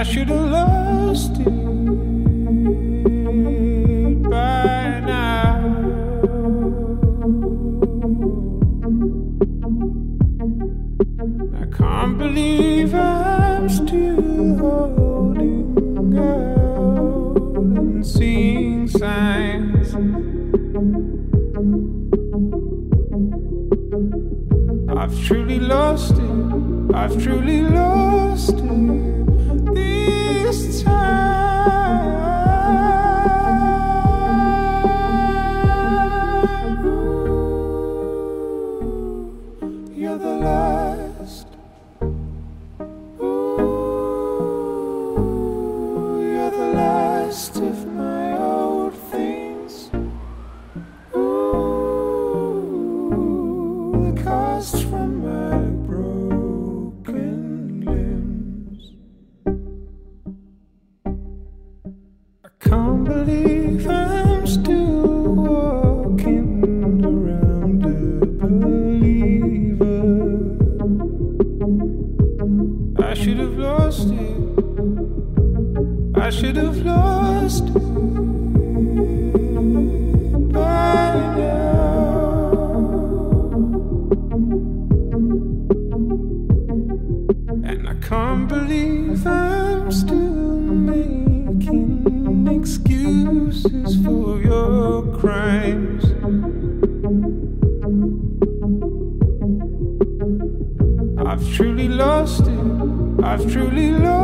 I should have lost it by now. I can't believe I'm still holding out and seeing signs. I've truly lost it. I've truly lost I should have lost it. I should have lost it I've truly lost